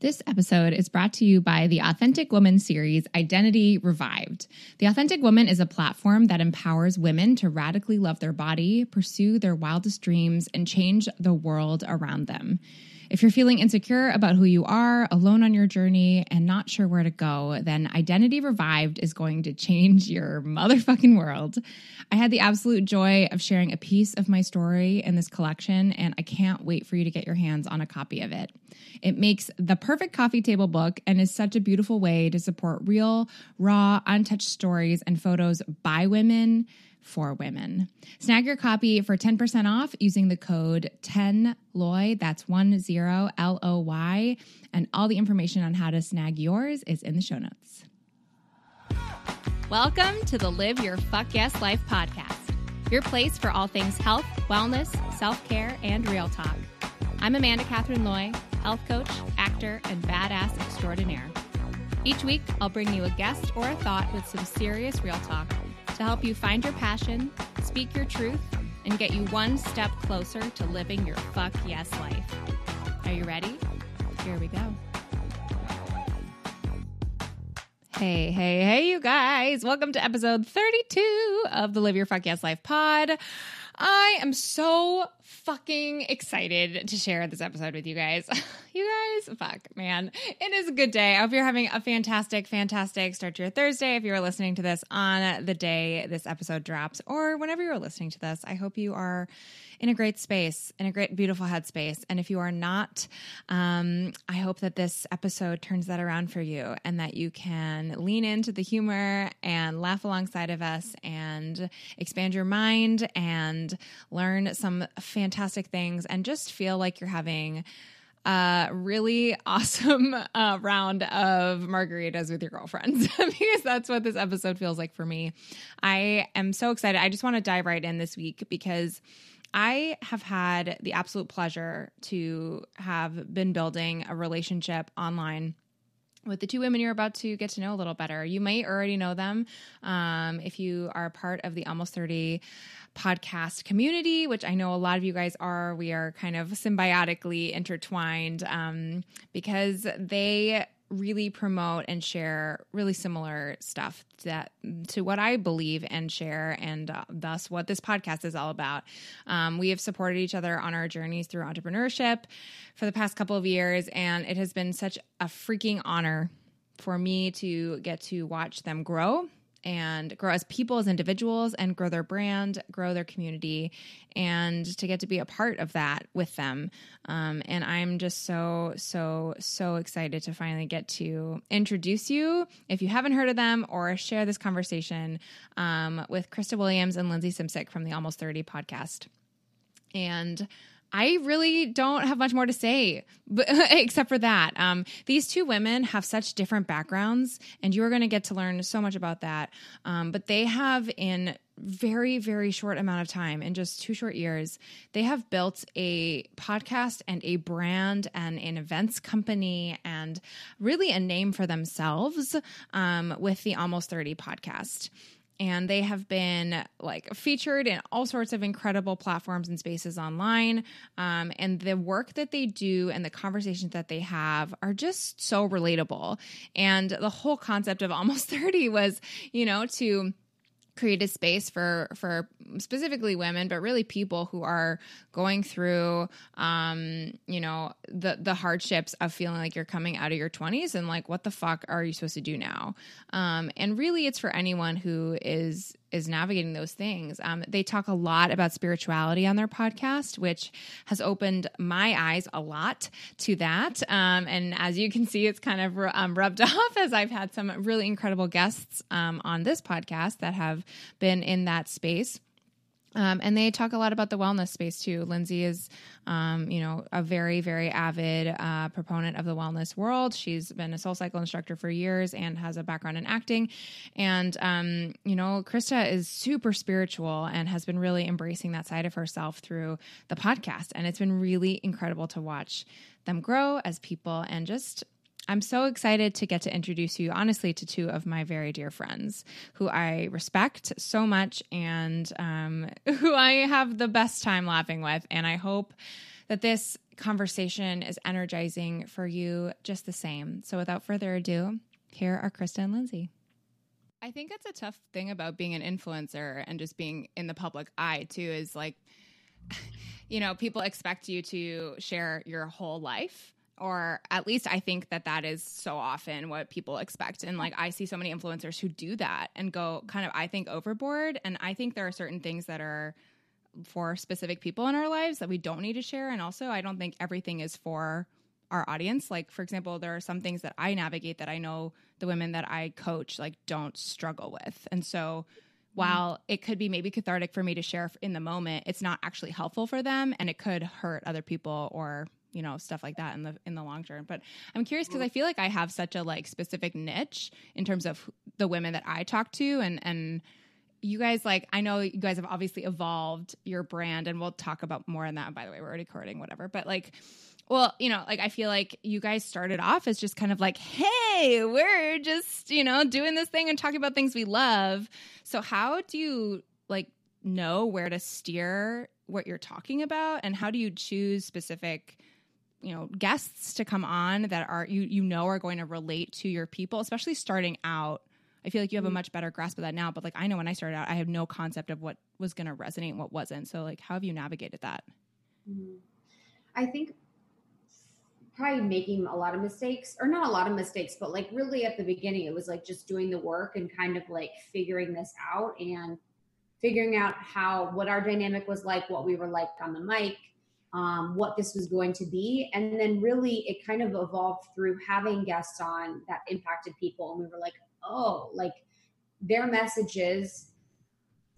This episode is brought to you by the Authentic Woman series Identity Revived. The Authentic Woman is a platform that empowers women to radically love their body, pursue their wildest dreams, and change the world around them. If you're feeling insecure about who you are, alone on your journey, and not sure where to go, then Identity Revived is going to change your motherfucking world. I had the absolute joy of sharing a piece of my story in this collection, and I can't wait for you to get your hands on a copy of it. It makes the perfect coffee table book and is such a beautiful way to support real, raw, untouched stories and photos by women for women. Snag your copy for 10% off using the code 10LOY, that's 10 L O Y, and all the information on how to snag yours is in the show notes. Welcome to the Live Your Fuck Yes Life podcast, your place for all things health, wellness, self care, and real talk. I'm Amanda Catherine Loy, health coach, actor, and badass extraordinaire. Each week, I'll bring you a guest or a thought with some serious real talk to help you find your passion, speak your truth, and get you one step closer to living your fuck yes life. Are you ready? Here we go. Hey, hey, hey, you guys. Welcome to episode 32 of the Live Your Fuck Yes Life pod. I am so fucking excited to share this episode with you guys. you guys, fuck, man. It is a good day. I hope you're having a fantastic, fantastic start to your Thursday. If you're listening to this on the day this episode drops or whenever you're listening to this, I hope you are in a great space, in a great, beautiful headspace. And if you are not, um, I hope that this episode turns that around for you and that you can lean into the humor and laugh alongside of us and expand your mind and learn some fantastic things and just feel like you're having a really awesome uh, round of margaritas with your girlfriends because that's what this episode feels like for me. I am so excited. I just want to dive right in this week because I have had the absolute pleasure to have been building a relationship online with the two women you're about to get to know a little better. You may already know them um, if you are part of the Almost 30 podcast community, which I know a lot of you guys are. We are kind of symbiotically intertwined um, because they really promote and share really similar stuff that to what I believe and share, and uh, thus what this podcast is all about. Um, we have supported each other on our journeys through entrepreneurship for the past couple of years, and it has been such a freaking honor for me to get to watch them grow and grow as people, as individuals, and grow their brand, grow their community, and to get to be a part of that with them. Um, and I'm just so, so, so excited to finally get to introduce you, if you haven't heard of them, or share this conversation um, with Krista Williams and Lindsey Simcik from the Almost 30 podcast. And I really don't have much more to say, but, except for that. Um, these two women have such different backgrounds, and you are going to get to learn so much about that. Um, but they have, in very, very short amount of time, in just two short years, they have built a podcast and a brand and an events company and really a name for themselves um, with the Almost 30 podcast and they have been like featured in all sorts of incredible platforms and spaces online. Um, and the work that they do and the conversations that they have are just so relatable. And the whole concept of almost 30 was you know to create a space for for specifically women but really people who are going through um you know the the hardships of feeling like you're coming out of your 20s and like what the fuck are you supposed to do now? Um and really it's for anyone who is is navigating those things. Um, they talk a lot about spirituality on their podcast, which has opened my eyes a lot to that. Um, and as you can see, it's kind of um, rubbed off as I've had some really incredible guests um, on this podcast that have been in that space. Um, and they talk a lot about the wellness space too. Lindsey is, um, you know, a very, very avid uh, proponent of the wellness world. She's been a soul cycle instructor for years and has a background in acting. And, um, you know, Krista is super spiritual and has been really embracing that side of herself through the podcast. And it's been really incredible to watch them grow as people and just I'm so excited to get to introduce you, honestly, to two of my very dear friends who I respect so much and um, who I have the best time laughing with. And I hope that this conversation is energizing for you just the same. So without further ado, here are Krista and Lindsey. I think it's a tough thing about being an influencer and just being in the public eye too is like you know, people expect you to share your whole life or at least I think that that is so often what people expect. And like I see so many influencers who do that and go kind of I think overboard and I think there are certain things that are for specific people in our lives that we don't need to share and also I don't think everything is for our audience. Like for example, there are some things that I navigate that I know the women that I coach like don't struggle with. And so while it could be maybe cathartic for me to share in the moment, it's not actually helpful for them and it could hurt other people or you know stuff like that in the in the long term but i'm curious because i feel like i have such a like specific niche in terms of the women that i talk to and and you guys like i know you guys have obviously evolved your brand and we'll talk about more on that by the way we're already recording whatever but like well, you know, like I feel like you guys started off as just kind of like, hey, we're just, you know, doing this thing and talking about things we love. So, how do you like know where to steer what you're talking about? And how do you choose specific, you know, guests to come on that are, you, you know, are going to relate to your people, especially starting out? I feel like you have a mm-hmm. much better grasp of that now. But like, I know when I started out, I had no concept of what was going to resonate and what wasn't. So, like, how have you navigated that? Mm-hmm. I think probably making a lot of mistakes or not a lot of mistakes but like really at the beginning it was like just doing the work and kind of like figuring this out and figuring out how what our dynamic was like what we were like on the mic um, what this was going to be and then really it kind of evolved through having guests on that impacted people and we were like oh like their messages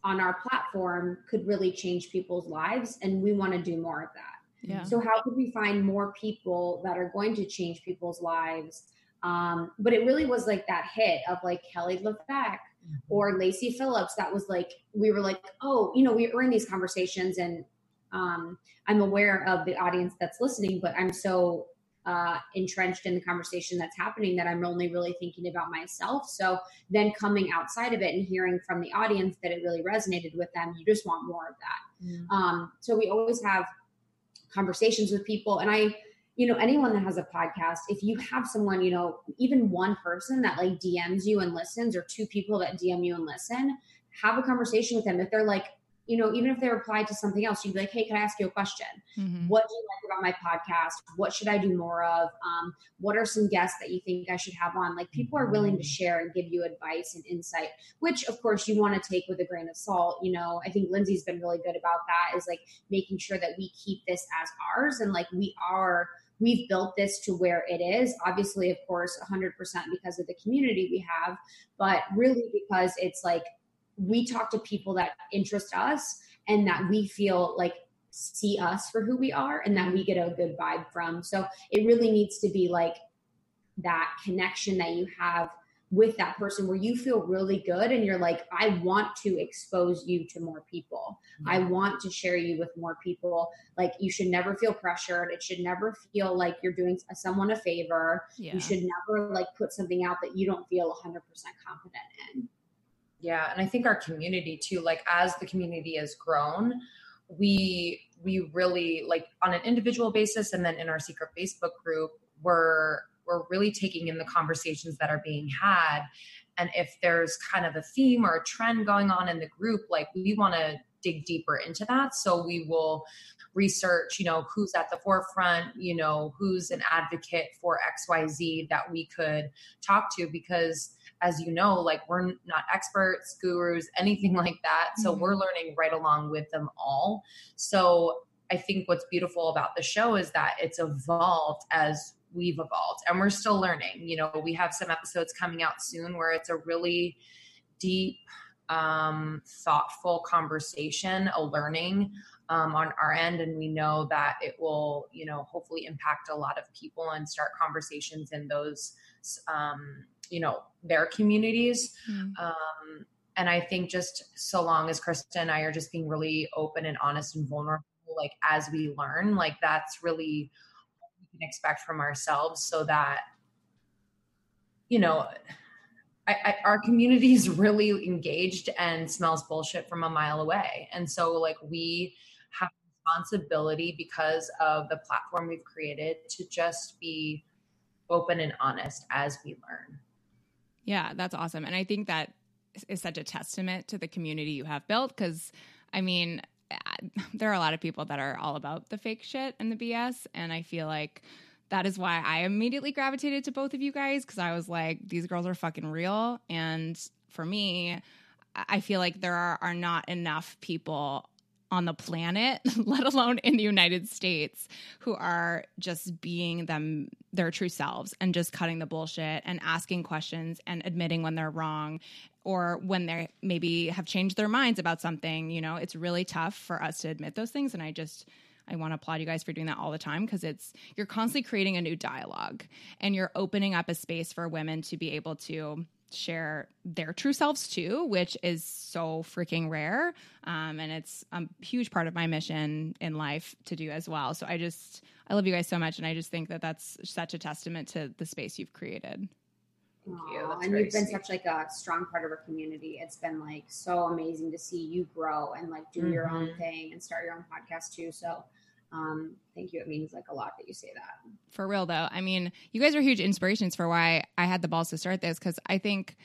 on our platform could really change people's lives and we want to do more of that yeah. So how could we find more people that are going to change people's lives? Um, but it really was like that hit of like Kelly LeVeque mm-hmm. or Lacy Phillips. That was like we were like, oh, you know, we were in these conversations, and um, I'm aware of the audience that's listening, but I'm so uh, entrenched in the conversation that's happening that I'm only really thinking about myself. So then coming outside of it and hearing from the audience that it really resonated with them, you just want more of that. Mm. Um, so we always have conversations with people. And I, you know, anyone that has a podcast, if you have someone, you know, even one person that like DMs you and listens, or two people that DM you and listen, have a conversation with them. If they're like, you know, even if they reply to something else, you'd be like, hey, can I ask you a question? Mm-hmm. What do you like about my podcast? What should I do more of? Um, what are some guests that you think I should have on? Like, people are willing to share and give you advice and insight, which of course you want to take with a grain of salt. You know, I think Lindsey's been really good about that, is like making sure that we keep this as ours and like we are we've built this to where it is obviously of course 100% because of the community we have but really because it's like we talk to people that interest us and that we feel like see us for who we are and that we get a good vibe from. So it really needs to be like that connection that you have with that person where you feel really good and you're like, I want to expose you to more people. I mm-hmm. want to share you with more people. Like, you should never feel pressured. It should never feel like you're doing someone a favor. Yeah. You should never like put something out that you don't feel 100% confident in. Yeah, and I think our community too, like as the community has grown, we we really like on an individual basis and then in our secret Facebook group, we're we're really taking in the conversations that are being had. And if there's kind of a theme or a trend going on in the group, like we want to dig deeper into that. So we will research, you know, who's at the forefront, you know, who's an advocate for XYZ that we could talk to because as you know, like we're not experts, gurus, anything like that. So mm-hmm. we're learning right along with them all. So I think what's beautiful about the show is that it's evolved as we've evolved and we're still learning. You know, we have some episodes coming out soon where it's a really deep, um, thoughtful conversation, a learning um, on our end. And we know that it will, you know, hopefully impact a lot of people and start conversations in those um, you know their communities mm. um, and i think just so long as krista and i are just being really open and honest and vulnerable like as we learn like that's really what we can expect from ourselves so that you know I, I, our community is really engaged and smells bullshit from a mile away and so like we have responsibility because of the platform we've created to just be open and honest as we learn. Yeah, that's awesome. And I think that is such a testament to the community you have built because I mean, there are a lot of people that are all about the fake shit and the BS. And I feel like that is why I immediately gravitated to both of you guys because I was like, these girls are fucking real. And for me, I feel like there are, are not enough people on the planet, let alone in the United States, who are just being them their true selves and just cutting the bullshit and asking questions and admitting when they're wrong or when they maybe have changed their minds about something. You know, it's really tough for us to admit those things. And I just, I want to applaud you guys for doing that all the time because it's you're constantly creating a new dialogue and you're opening up a space for women to be able to share their true selves too, which is so freaking rare. Um, and it's a huge part of my mission in life to do as well. So I just, I love you guys so much. And I just think that that's such a testament to the space you've created. Thank you. and you've been sweet. such like a strong part of our community. It's been like so amazing to see you grow and like do mm-hmm. your own thing and start your own podcast too. So um, thank you. It means like a lot that you say that. For real though. I mean, you guys are huge inspirations for why I had the balls to start this because I think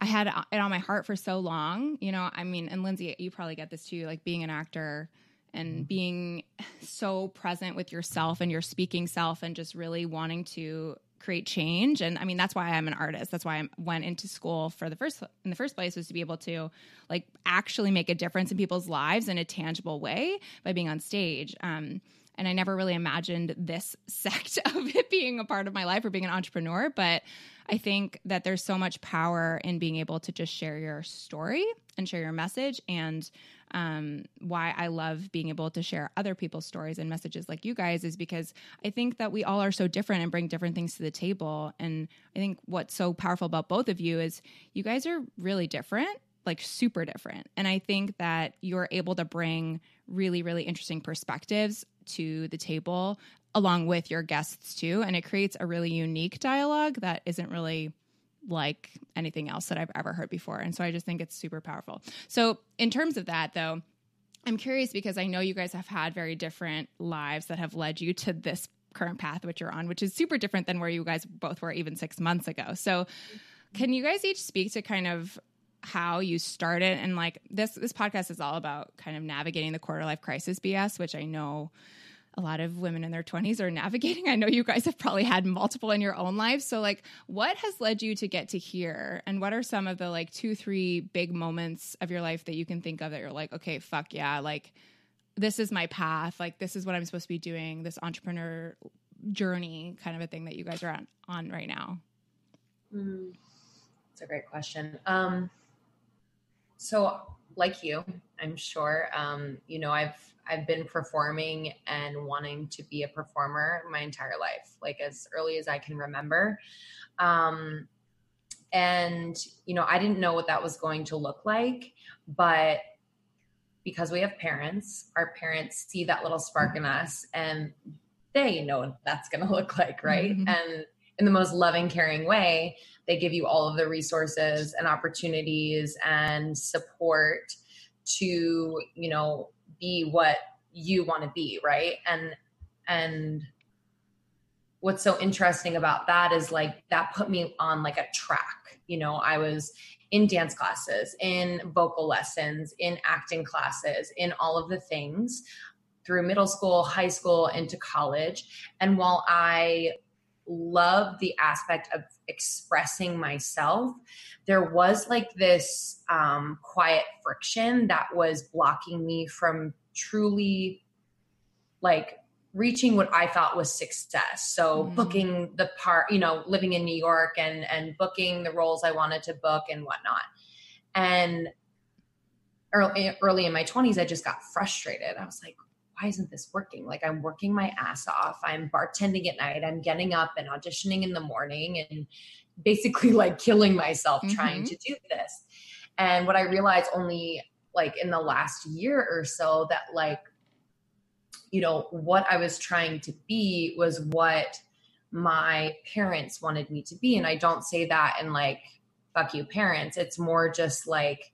I had it on my heart for so long. You know, I mean, and Lindsey, you probably get this too, like being an actor and mm-hmm. being so present with yourself and your speaking self and just really wanting to create change. And i mean that's why i'm an artist. That's why i went into school for the first in the first place was to be able to like actually make a difference in people's lives in a tangible way by being on stage. Um, and i never really imagined this sect of it being a part of my life or being an entrepreneur but i think that there's so much power in being able to just share your story and share your message and um, why I love being able to share other people's stories and messages like you guys is because I think that we all are so different and bring different things to the table. And I think what's so powerful about both of you is you guys are really different, like super different. And I think that you're able to bring really, really interesting perspectives to the table along with your guests too. And it creates a really unique dialogue that isn't really like anything else that I've ever heard before. And so I just think it's super powerful. So, in terms of that, though, I'm curious because I know you guys have had very different lives that have led you to this current path which you're on, which is super different than where you guys both were even six months ago. So, can you guys each speak to kind of how you started and like this this podcast is all about kind of navigating the quarter life crisis BS, which I know a lot of women in their 20s are navigating. I know you guys have probably had multiple in your own lives. So, like, what has led you to get to here? And what are some of the like two, three big moments of your life that you can think of that you're like, okay, fuck yeah, like, this is my path. Like, this is what I'm supposed to be doing, this entrepreneur journey kind of a thing that you guys are on, on right now? Mm, that's a great question. Um, so, like you, I'm sure, um, you know, I've I've been performing and wanting to be a performer my entire life, like as early as I can remember. Um, and, you know, I didn't know what that was going to look like, but because we have parents, our parents see that little spark in us and they know what that's going to look like, right? Mm-hmm. And in the most loving, caring way, they give you all of the resources and opportunities and support to, you know, be what you want to be right? And and what's so interesting about that is like that put me on like a track. You know i was in dance classes in vocal lessons in acting classes in all of the things through middle school high school into college. And while i love the aspect of expressing myself there was like this um, quiet friction that was blocking me from truly like reaching what I thought was success. So mm-hmm. booking the part, you know, living in New York and and booking the roles I wanted to book and whatnot. And early early in my 20s, I just got frustrated. I was like, why isn't this working? Like I'm working my ass off. I'm bartending at night. I'm getting up and auditioning in the morning and basically like killing myself mm-hmm. trying to do this. And what I realized only like in the last year or so that like you know what I was trying to be was what my parents wanted me to be and I don't say that in like fuck you parents it's more just like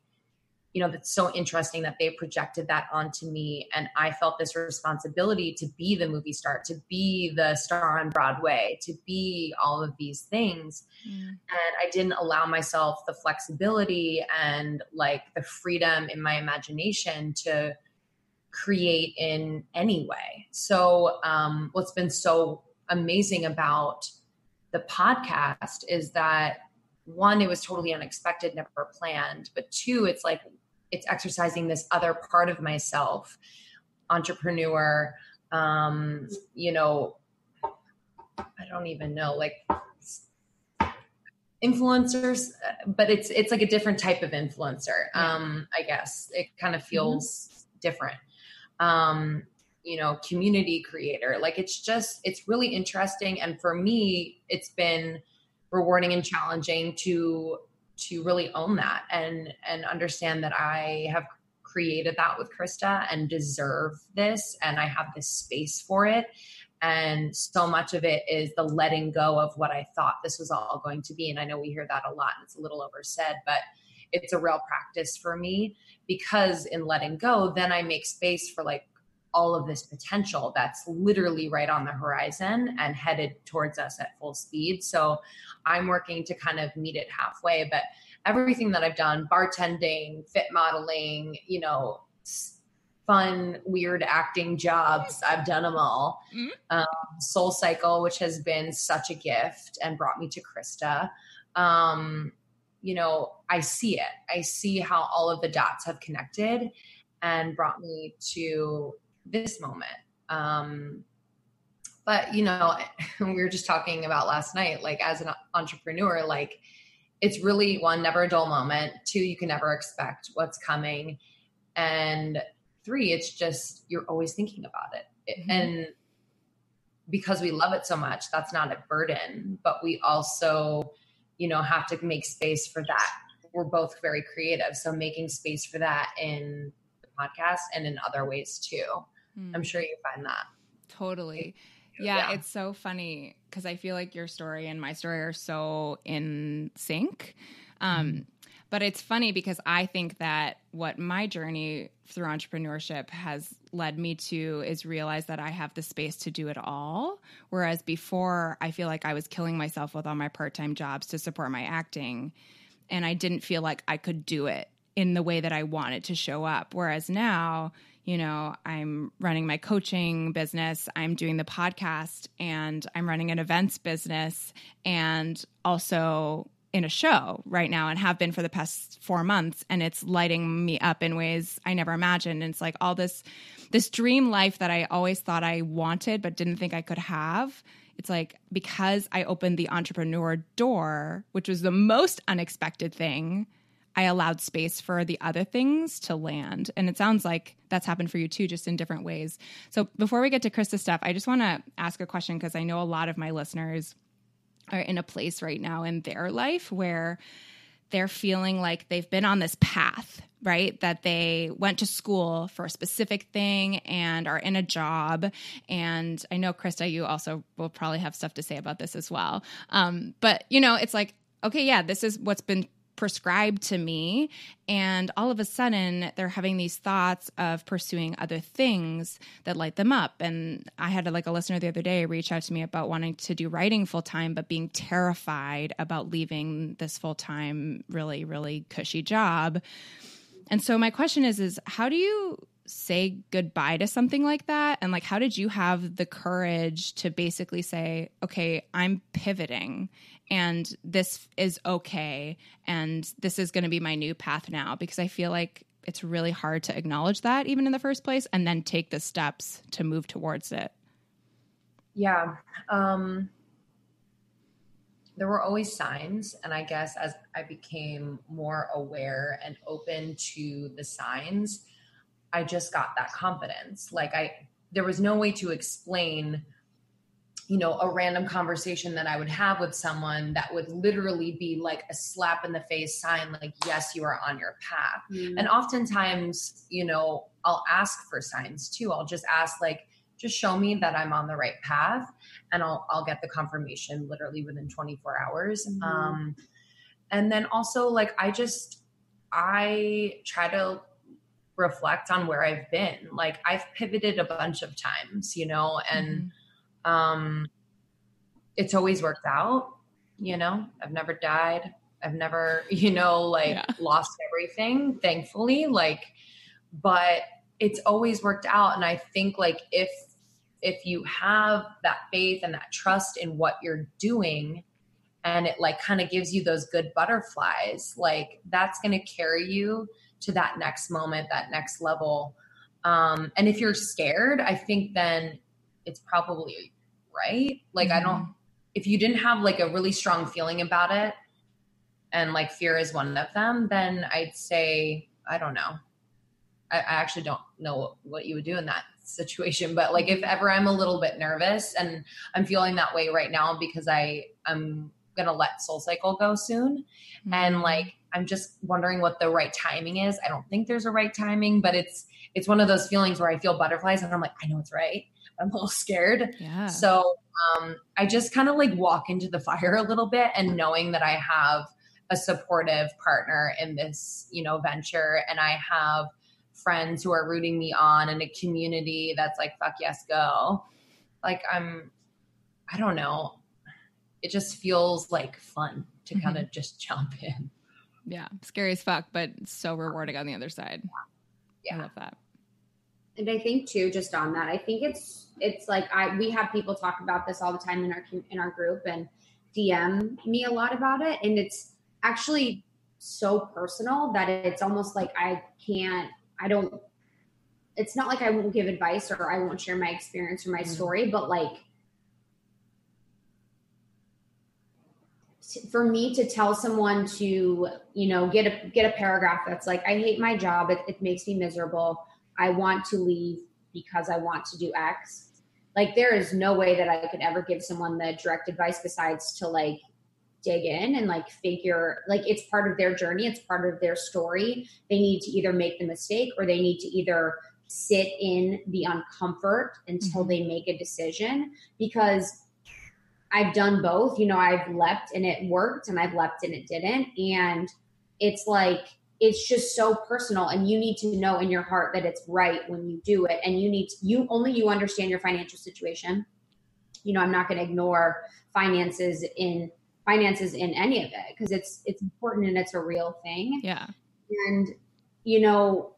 you know that's so interesting that they projected that onto me and i felt this responsibility to be the movie star to be the star on broadway to be all of these things mm. and i didn't allow myself the flexibility and like the freedom in my imagination to create in any way so um, what's been so amazing about the podcast is that one, it was totally unexpected, never planned. But two, it's like it's exercising this other part of myself, entrepreneur, um, you know, I don't even know, like influencers, but it's it's like a different type of influencer. Um, I guess it kind of mm-hmm. feels mm-hmm. different. Um, you know, community creator. Like it's just it's really interesting. And for me, it's been rewarding and challenging to to really own that and and understand that I have created that with Krista and deserve this and I have this space for it. And so much of it is the letting go of what I thought this was all going to be. And I know we hear that a lot and it's a little oversaid but it's a real practice for me because in letting go then I make space for like all of this potential that's literally right on the horizon and headed towards us at full speed. So I'm working to kind of meet it halfway. But everything that I've done bartending, fit modeling, you know, fun, weird acting jobs I've done them all. Mm-hmm. Um, Soul Cycle, which has been such a gift and brought me to Krista. Um, you know, I see it. I see how all of the dots have connected and brought me to this moment. Um, but you know, we were just talking about last night, like as an entrepreneur, like it's really one, never a dull moment. Two, you can never expect what's coming. And three, it's just you're always thinking about it. Mm-hmm. And because we love it so much, that's not a burden, but we also, you know, have to make space for that. We're both very creative. So making space for that in the podcast and in other ways too. Mm. I'm sure you find that. Totally. Yeah, yeah. it's so funny because I feel like your story and my story are so in sync. Um, mm But it's funny because I think that what my journey through entrepreneurship has led me to is realize that I have the space to do it all. Whereas before, I feel like I was killing myself with all my part time jobs to support my acting. And I didn't feel like I could do it in the way that I wanted to show up. Whereas now, you know, I'm running my coaching business, I'm doing the podcast, and I'm running an events business, and also in a show right now and have been for the past four months and it's lighting me up in ways i never imagined. And it's like all this this dream life that i always thought i wanted but didn't think i could have. It's like because i opened the entrepreneur door which was the most unexpected thing I allowed space for the other things to land. And it sounds like that's happened for you too, just in different ways. So before we get to Krista's stuff, I just want to ask a question because I know a lot of my listeners are in a place right now in their life where they're feeling like they've been on this path, right? That they went to school for a specific thing and are in a job. And I know, Krista, you also will probably have stuff to say about this as well. Um, but, you know, it's like, okay, yeah, this is what's been prescribed to me. And all of a sudden, they're having these thoughts of pursuing other things that light them up. And I had like a listener the other day reach out to me about wanting to do writing full time, but being terrified about leaving this full time, really, really cushy job. And so my question is, is how do you say goodbye to something like that? And like, how did you have the courage to basically say, okay, I'm pivoting and this is okay and this is going to be my new path now because i feel like it's really hard to acknowledge that even in the first place and then take the steps to move towards it yeah um there were always signs and i guess as i became more aware and open to the signs i just got that confidence like i there was no way to explain you know, a random conversation that I would have with someone that would literally be like a slap in the face sign, like, yes, you are on your path. Mm. And oftentimes, you know, I'll ask for signs too. I'll just ask, like, just show me that I'm on the right path and I'll, I'll get the confirmation literally within 24 hours. Mm. Um, and then also like, I just, I try to reflect on where I've been. Like I've pivoted a bunch of times, you know, and mm-hmm. um it's always worked out, you know. I've never died. I've never, you know, like yeah. lost everything, thankfully. Like, but it's always worked out. And I think like if if you have that faith and that trust in what you're doing and it like kind of gives you those good butterflies, like that's gonna carry you to that next moment, that next level. Um, and if you're scared, I think then it's probably right. Like, mm-hmm. I don't, mm-hmm. if you didn't have like a really strong feeling about it, and like fear is one of them, then I'd say, I don't know. I, I actually don't know what, what you would do in that situation. But like, if ever I'm a little bit nervous and I'm feeling that way right now because I, I'm gonna let Soul Cycle go soon. Mm-hmm. And like I'm just wondering what the right timing is. I don't think there's a right timing, but it's it's one of those feelings where I feel butterflies and I'm like, I know it's right. I'm a little scared. Yeah. So um, I just kind of like walk into the fire a little bit and knowing that I have a supportive partner in this, you know, venture and I have friends who are rooting me on and a community that's like, fuck yes, go. Like I'm I don't know it just feels like fun to mm-hmm. kind of just jump in. Yeah, scary as fuck, but so rewarding on the other side. Yeah, I love that. And I think too, just on that, I think it's it's like I we have people talk about this all the time in our in our group and DM me a lot about it, and it's actually so personal that it's almost like I can't, I don't. It's not like I won't give advice or I won't share my experience or my mm-hmm. story, but like for me to tell someone to you know get a get a paragraph that's like i hate my job. It, it makes me miserable. I want to leave because i want to do x. Like there is no way that i could ever give someone the direct advice besides to like dig in and like figure like it's part of their journey. It's part of their story. They need to either make the mistake or they need to either sit in the uncomfort until mm-hmm. they make a decision because I've done both. You know, I've leapt and it worked and I've leapt and it didn't. And it's like, it's just so personal and you need to know in your heart that it's right when you do it. And you need to, you only you understand your financial situation. You know, I'm not going to ignore finances in finances in any of it because it's it's important and it's a real thing. Yeah. And you know,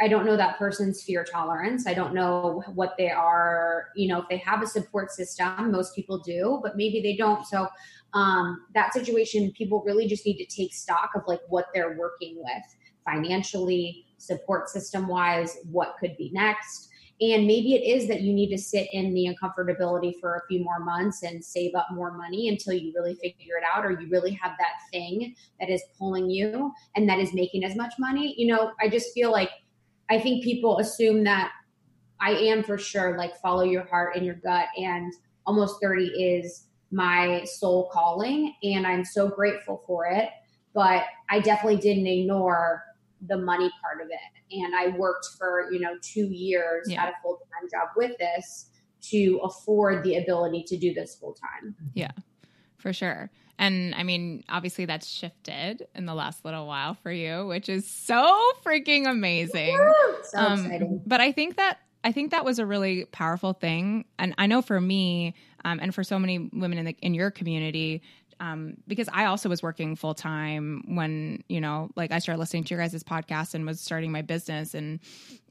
I don't know that person's fear tolerance. I don't know what they are, you know, if they have a support system, most people do, but maybe they don't. So, um, that situation, people really just need to take stock of like what they're working with financially, support system wise, what could be next. And maybe it is that you need to sit in the uncomfortability for a few more months and save up more money until you really figure it out, or you really have that thing that is pulling you and that is making as much money. You know, I just feel like I think people assume that I am for sure like follow your heart and your gut and almost 30 is my soul calling and I'm so grateful for it but I definitely didn't ignore the money part of it and I worked for you know 2 years yeah. at a full-time job with this to afford the ability to do this full time. Yeah. For sure. And I mean, obviously that's shifted in the last little while for you, which is so freaking amazing. So um, exciting. But I think that I think that was a really powerful thing, and I know for me, um, and for so many women in the in your community, um, because I also was working full time when you know, like I started listening to your guys' podcast and was starting my business, and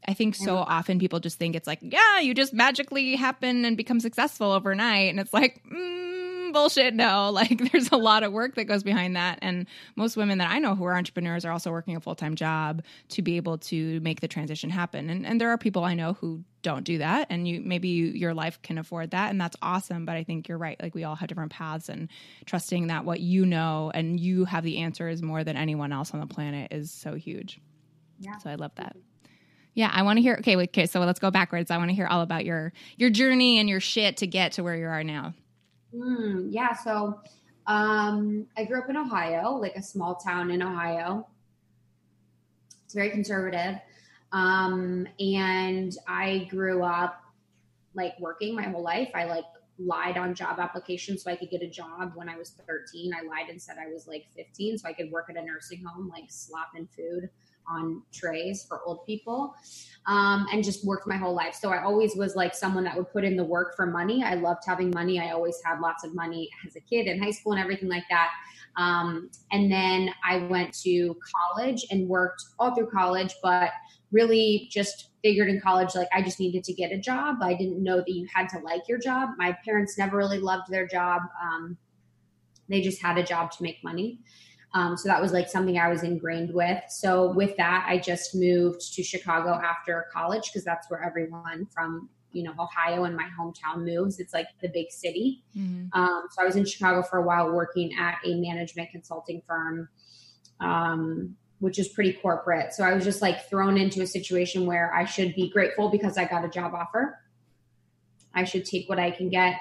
I think so often people just think it's like, yeah, you just magically happen and become successful overnight, and it's like. Mm, bullshit. No, like there's a lot of work that goes behind that. And most women that I know who are entrepreneurs are also working a full time job to be able to make the transition happen. And, and there are people I know who don't do that. And you maybe you, your life can afford that. And that's awesome. But I think you're right. Like we all have different paths and trusting that what you know and you have the answers more than anyone else on the planet is so huge. Yeah. So I love that. Yeah, I want to hear. Okay, okay. So let's go backwards. I want to hear all about your your journey and your shit to get to where you are now. Mm, yeah. So um, I grew up in Ohio, like a small town in Ohio. It's very conservative. Um, and I grew up like working my whole life. I like lied on job applications so I could get a job when I was 13. I lied and said I was like 15 so I could work at a nursing home, like slopping food on trays for old people um, and just worked my whole life. So I always was like someone that would put in the work for money. I loved having money. I always had lots of money as a kid in high school and everything like that. Um, and then I went to college and worked all through college, but really just figured in college like I just needed to get a job. I didn't know that you had to like your job. My parents never really loved their job. Um, they just had a job to make money. Um, so that was like something I was ingrained with. So with that, I just moved to Chicago after college because that's where everyone from you know Ohio and my hometown moves. It's like the big city. Mm-hmm. Um, so I was in Chicago for a while working at a management consulting firm. Um, which is pretty corporate. So I was just like thrown into a situation where I should be grateful because I got a job offer. I should take what I can get.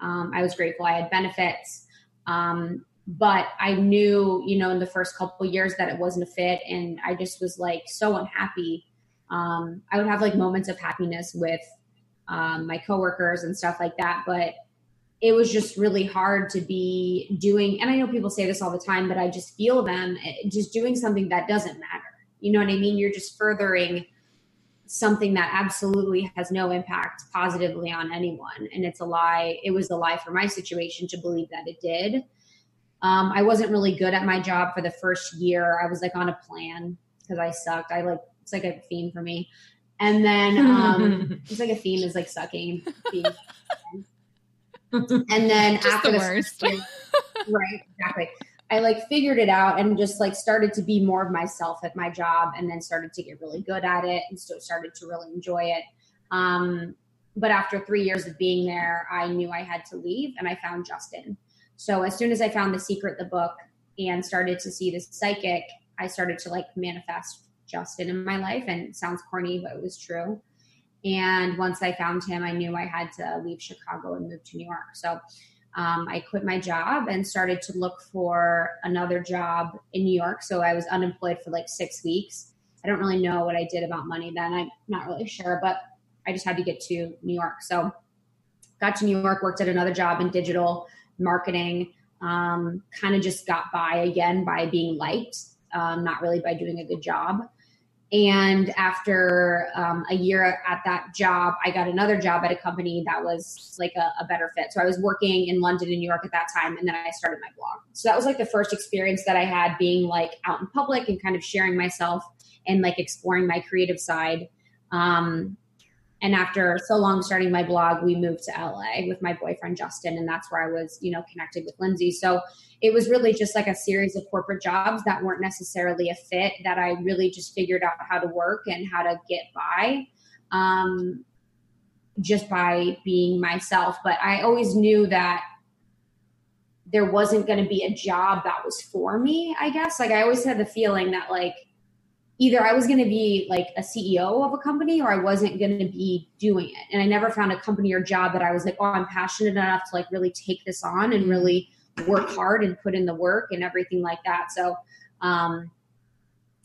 Um, I was grateful I had benefits. Um, but I knew, you know, in the first couple years that it wasn't a fit, and I just was like so unhappy. Um, I would have like moments of happiness with um, my coworkers and stuff like that, but it was just really hard to be doing. And I know people say this all the time, but I just feel them eh, just doing something that doesn't matter. You know what I mean? You're just furthering something that absolutely has no impact positively on anyone. And it's a lie. It was a lie for my situation to believe that it did. Um, I wasn't really good at my job for the first year. I was like on a plan because I sucked. I like it's like a theme for me. And then um, it's like a theme is like sucking. and then just after the worst, year, right? Exactly. I like figured it out and just like started to be more of myself at my job, and then started to get really good at it, and so started to really enjoy it. Um, but after three years of being there, I knew I had to leave, and I found Justin. So as soon as I found The Secret, the book, and started to see the psychic, I started to like manifest Justin in my life. And sounds corny, but it was true. And once I found him, I knew I had to leave Chicago and move to New York. So um, I quit my job and started to look for another job in New York. So I was unemployed for like six weeks. I don't really know what I did about money then. I'm not really sure, but I just had to get to New York. So got to New York, worked at another job in digital marketing, um, kind of just got by again by being liked, um, not really by doing a good job. And after um, a year at that job, I got another job at a company that was like a, a, better fit. So I was working in London and New York at that time, and then I started my blog. So that was like the first experience that I had being like out in public and kind of sharing myself and like exploring my creative side. Um, and after so long starting my blog, we moved to LA with my boyfriend Justin, and that's where I was, you know, connected with Lindsey. So it was really just like a series of corporate jobs that weren't necessarily a fit. That I really just figured out how to work and how to get by, um, just by being myself. But I always knew that there wasn't going to be a job that was for me. I guess like I always had the feeling that like either I was going to be like a CEO of a company or I wasn't going to be doing it. And I never found a company or job that I was like, oh, I'm passionate enough to like really take this on and really work hard and put in the work and everything like that. So, um,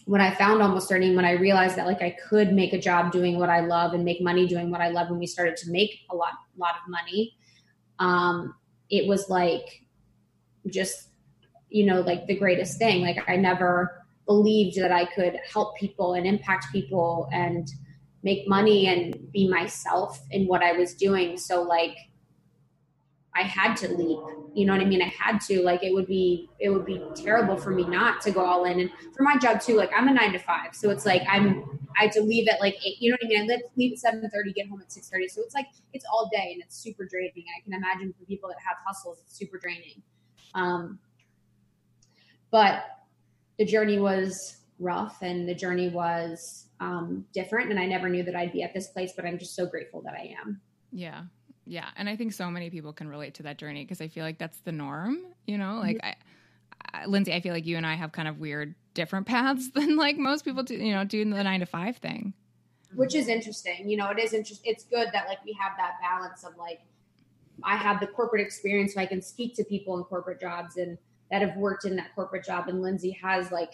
when I found almost starting, when I realized that like I could make a job doing what I love and make money doing what I love, when we started to make a lot, lot of money, um, it was like just, you know, like the greatest thing. Like I never, believed that I could help people and impact people and make money and be myself in what I was doing. So like I had to leap. You know what I mean? I had to. Like it would be it would be terrible for me not to go all in. And for my job too, like I'm a nine to five. So it's like I'm I have to leave at like eight, you know what I mean? I leave at seven thirty, get home at six thirty. So it's like it's all day and it's super draining. I can imagine for people that have hustles, it's super draining. Um but the journey was rough and the journey was um, different. And I never knew that I'd be at this place, but I'm just so grateful that I am. Yeah. Yeah. And I think so many people can relate to that journey because I feel like that's the norm, you know, like mm-hmm. I, I, Lindsey, I feel like you and I have kind of weird different paths than like most people do, you know, doing the nine to five thing. Which is interesting. You know, it is interesting. It's good that like we have that balance of like, I have the corporate experience so I can speak to people in corporate jobs and that have worked in that corporate job and lindsey has like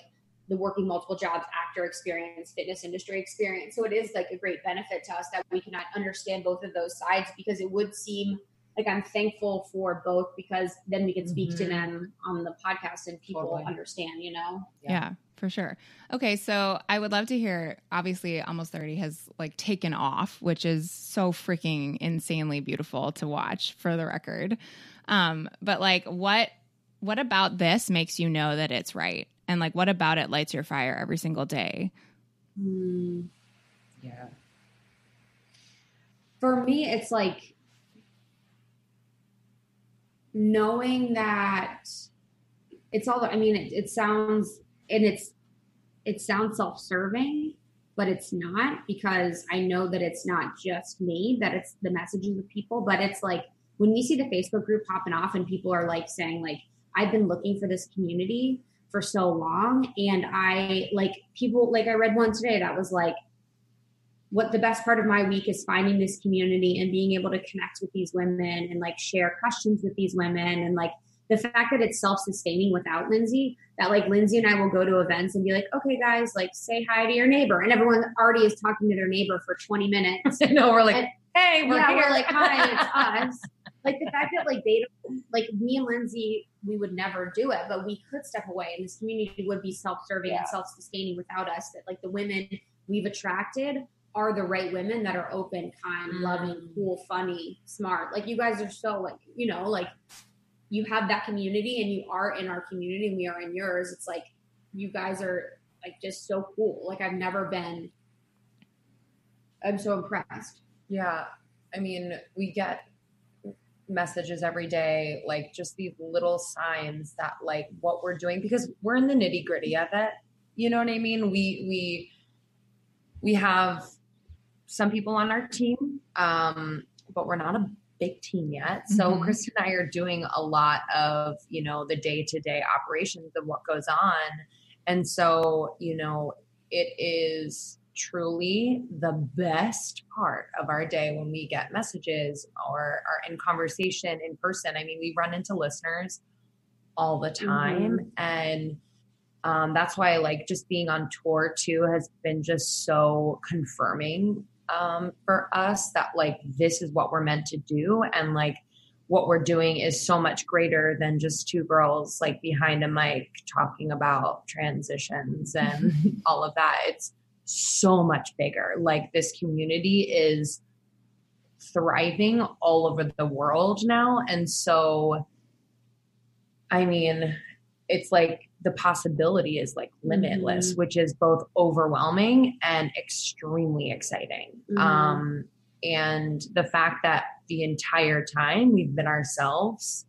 the working multiple jobs actor experience fitness industry experience so it is like a great benefit to us that we can understand both of those sides because it would seem like I'm thankful for both because then we can speak to Mhm. them on the podcast and people Totally. understand, you know? Yeah. for sure. Okay, so I would love to hear obviously almost 30 has like taken off, which is so freaking insanely beautiful to watch for the record. Um but like what what about this makes you know that it's right? And like what about it lights your fire every single day? Hmm. Yeah. for me it's like knowing that it's all i mean it, it sounds and it's it sounds self-serving but it's not because i know that it's not just me that it's the messages of people but it's like when we see the facebook group popping off and people are like saying like i've been looking for this community for so long and i like people like i read one today that was like what the best part of my week is finding this community and being able to connect with these women and like share questions with these women and like the fact that it's self-sustaining without Lindsey, that like Lindsey and I will go to events and be like, okay, guys, like say hi to your neighbor. And everyone already is talking to their neighbor for 20 minutes. Know we're like, And- hey, we're yeah, here. we're like, hi, it's us. Like the fact that like they don't, like me and Lindsey, we would never do it, but we could step away and this community would be self-serving Yeah. and self-sustaining without us. That like the women we've attracted are the right women that are open, kind, Mm. loving, cool, funny, smart. Like you guys are so like, you know, like you have that community and you are in our community and we are in yours. It's like you guys are like just so cool. Like I've never been I'm so impressed. Yeah. I mean, we get messages every day, like just these little signs that like what we're doing because we're in the nitty gritty of it. You know what I mean? We we we have some people on our team, um, but we're not a big team yet. So Mhm. Krista and I are doing a lot of, you know, the day to day operations of what goes on. And so, you know, it is truly the best part of our day when we get messages or are in conversation in person. I mean, we run into listeners all the time. And um, that's why, I like, just being on tour too has been just so confirming um, for us that, like, this is what we're meant to do. And, like, what we're doing is so much greater than just two girls like behind a mic talking about transitions and all of that. It's so much bigger. Like this community is thriving all over the world now. And so, I mean, it's like the possibility is like limitless, which is both overwhelming and extremely exciting. Mhm. Um, and the fact that the entire time we've been ourselves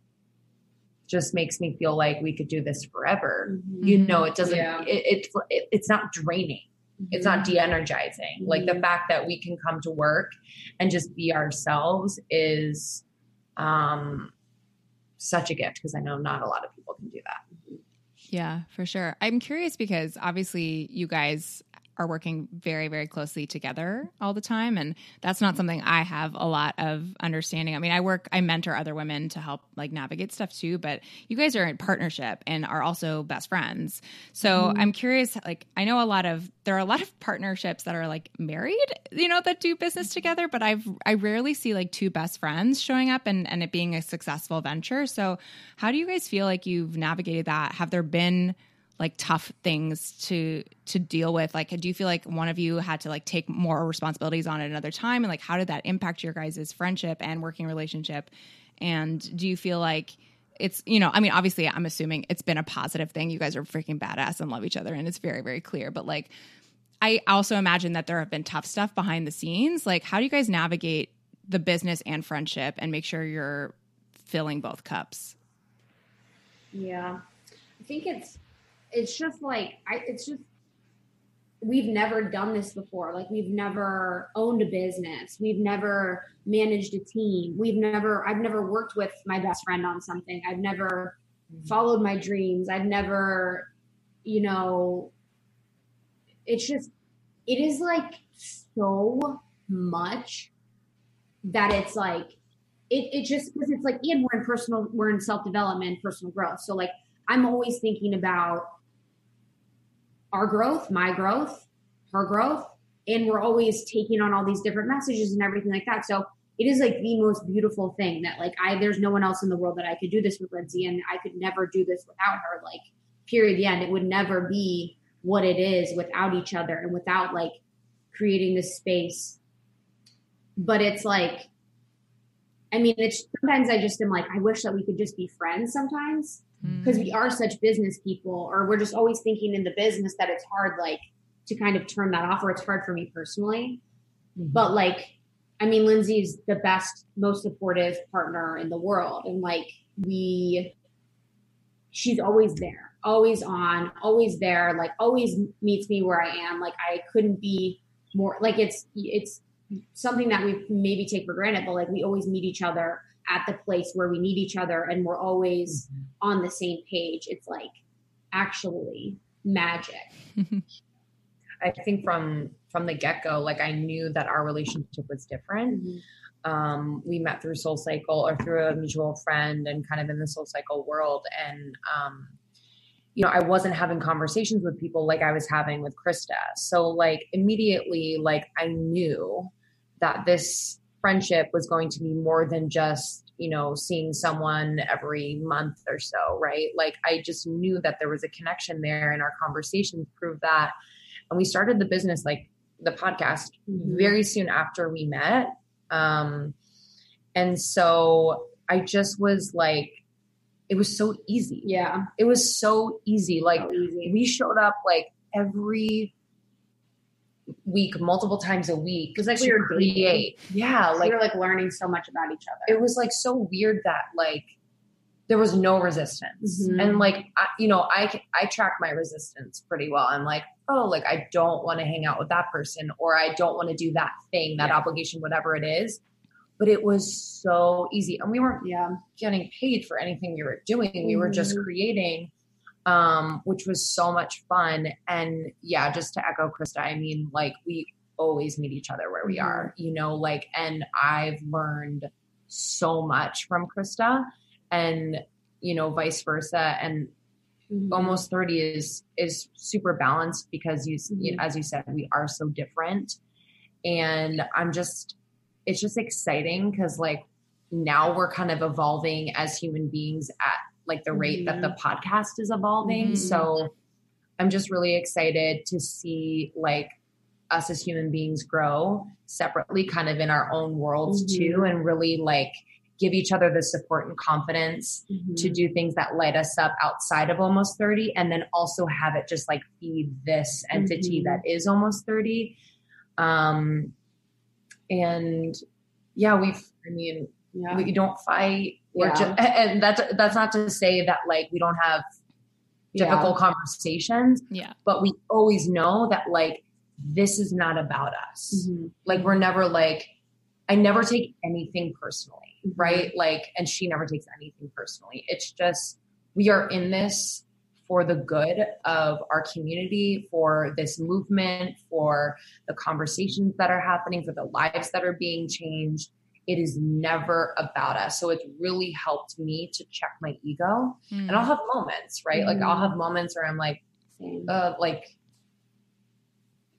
just makes me feel like we could do this forever. You know, it doesn't, Yeah. it, it's, it, it's not draining it's not de-energizing like the fact that we can come to work and just be ourselves is um such a gift because i know not a lot of people can do that Yeah, for sure. I'm curious because obviously you guys are working very, very closely together all the time. And that's not something I have a lot of understanding. I mean, I work, I mentor other women to help like navigate stuff too, but you guys are in partnership and are also best friends. So mm-hmm. I'm curious, like, I know a lot of, there are a lot of partnerships that are like married, you know, that do business together, but I've, I rarely see like two best friends showing up and, and it being a successful venture. So how do you guys feel like you've navigated that? Have there been like tough things to to deal with? Like do you feel like one of you had to like take more responsibilities on at another time? And like how did that impact your guys' friendship and working relationship? And do you feel like it's you know i mean obviously i'm assuming it's been a positive thing. You guys are freaking badass and love each other and it's very very clear. But like i also imagine that there have been tough stuff behind the scenes. Like how do you guys navigate the business and friendship and make sure you're filling both cups? Yeah. I think it's it's just like I it's just we've never done this before. Like we've never owned a business. We've never managed a team. We've never I've never worked with my best friend on something. I've never mm-hmm. followed my dreams. I've never you know it's just it is like so much that it's like it, it just because it's like and we're in personal we're in self-development personal growth so like i'm always thinking about our growth my growth her growth and we're always taking on all these different messages and everything like that so it is like the most beautiful thing that like I there's no one else in the world that I could do this with Lindsey and I could never do this without her. Like period. The end. It would never be what it is without each other and without like creating this space. But it's like I mean, it's sometimes I just am like, I wish that we could just be friends sometimes because we are such business people, or we're just always thinking in the business that it's hard, like to kind of turn that off, or it's hard for me personally. Mm-hmm. But like, I mean, Lindsey's the best, most supportive partner in the world, and like we, she's always there, always on, always there, like always meets me where I am. Like I couldn't be more like it's it's something that we maybe take for granted, but like we always meet each other at the place where we need each other and we're always Mm-hmm. on the same page. It's like actually magic. I think from from the get go, like I knew that our relationship was different. Um, we met through Soul Cycle or through a mutual friend, and kind of in the Soul Cycle world. And um, you know, I wasn't having conversations with people like I was having with Krista. So like immediately, like I knew that this friendship was going to be more than just you know seeing someone every month or so right like i just knew that there was a connection there and our conversations proved that and we started the business like the podcast Mhm. very soon after we met um and so i just was like it was so easy Yeah. it was so easy like So easy. we showed up like every week multiple times a week because like we were create yeah Like, we were like learning so much about each other. it was like so weird that like there was no resistance Mhm. and like I, you know i i track my resistance pretty well i'm like oh like i don't want to hang out with that person or i don't want to do that thing that Yeah. obligation whatever it is but it was so easy and we weren't yeah. getting paid for anything we were doing we were just Mhm. creating um which was so much fun and yeah just to echo krista i mean like we always meet each other where we Mhm. are you know like and i've learned so much from krista and you know vice versa and Mhm. almost 30 is is super balanced because you, you Mhm. as you said we are so different and i'm just it's just exciting because like now we're kind of evolving as human beings at like the rate that the podcast is evolving Mhm. so i'm just really excited to see like us as human beings grow separately kind of in our own worlds Mhm. too and really like give each other the support and confidence Mhm. to do things that light us up outside of almost 30 and then also have it just like feed this entity Mhm. that is almost 30 um and yeah we've i mean yeah. we don't fight we're Yeah. just and that's that's not to say that like we don't have difficult conversations Yeah. but we always know that like this is not about us Mhm. like we're never like i never take anything personally Mhm. right like and she never takes anything personally it's just we are in this for the good of our community for this movement for the conversations that are happening for the lives that are being changed it is never about us so it's really helped me to check my ego Mm. and i'll have moments right like i'll have moments where i'm like uh like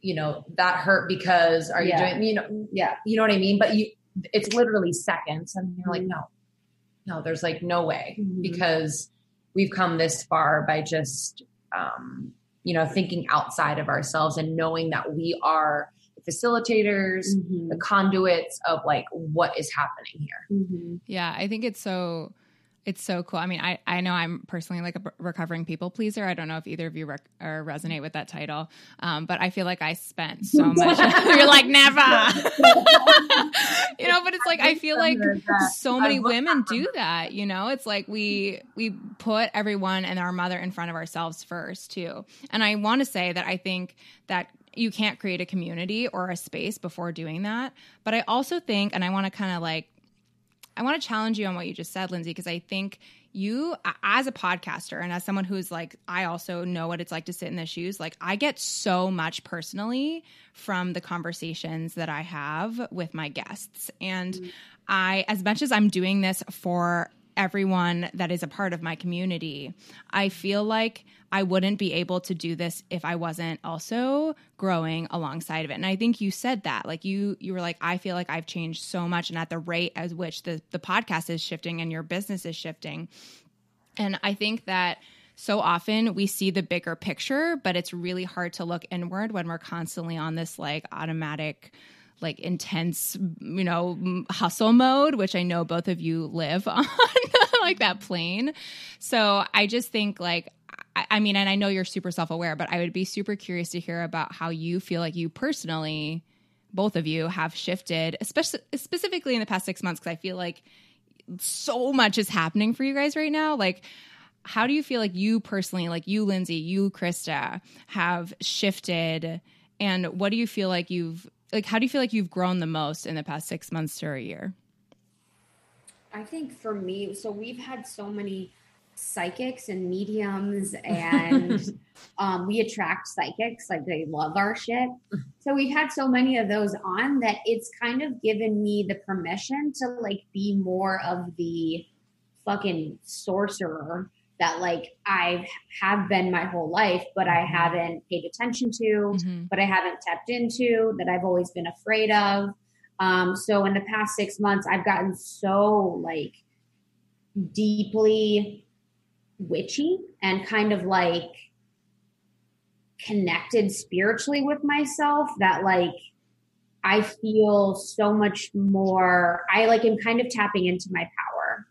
you know that hurt because are you doing you know yeah. you know what I mean? But you, it's literally seconds, and you're like, Mhm. no, no, there's like no way Mhm. because we've come this far by just, um, you know, thinking outside of ourselves and knowing that we are facilitators, Mhm. the conduits of like what is happening here. Mhm. Yeah, I think it's so it's so cool. I mean, I I know I'm personally like a recovering people pleaser. I don't know if either of you rec- or resonate with that title, um, but I feel like I spent so much. You're like never, you know. But it's like I feel like so many women do that. You know, it's like we we put everyone and our mother in front of ourselves first too. And I want to say that I think that you can't create a community or a space before doing that. But I also think, and I want to kind of like I want to challenge you on what you just said, Lindsey, because I think you, as a podcaster and as someone who's like, I also know what it's like to sit in the shoes. Like, I get so much personally from the conversations that I have with my guests. And I, as much as I'm doing this for everyone that is a part of my community. I feel like I wouldn't be able to do this if I wasn't also growing alongside of it. And I think you said that. Like you you were like I feel like I've changed so much and at the rate at which the the podcast is shifting and your business is shifting. And I think that so often we see the bigger picture, but it's really hard to look inward when we're constantly on this like automatic like intense, you know, hustle mode, which I know both of you live on, like that plane. So I just think like I, mean, and I know you're super self aware, but I would be super curious to hear about how you feel like you personally, both of you, have shifted, especially specifically in the past six months, because I feel like so much is happening for you guys right now. Like, how do you feel like you personally, like you, Lindsey, you, Krista, have shifted? And what do you feel like you've like how do you feel like you've grown the most in the past six months to a year? I think for me, so we've had so many psychics and mediums and um, we attract psychics like they love our shit so we've had so many of those on that it's kind of given me the permission to like be more of the fucking sorcerer that like I have been my whole life, but I mm-hmm. haven't paid attention to, mm-hmm. but I haven't tapped into, that I've always been afraid of. Um, so in the past six months, I've gotten so like deeply witchy and kind of like connected spiritually with myself that like I feel so much more. I like am kind of tapping into my power.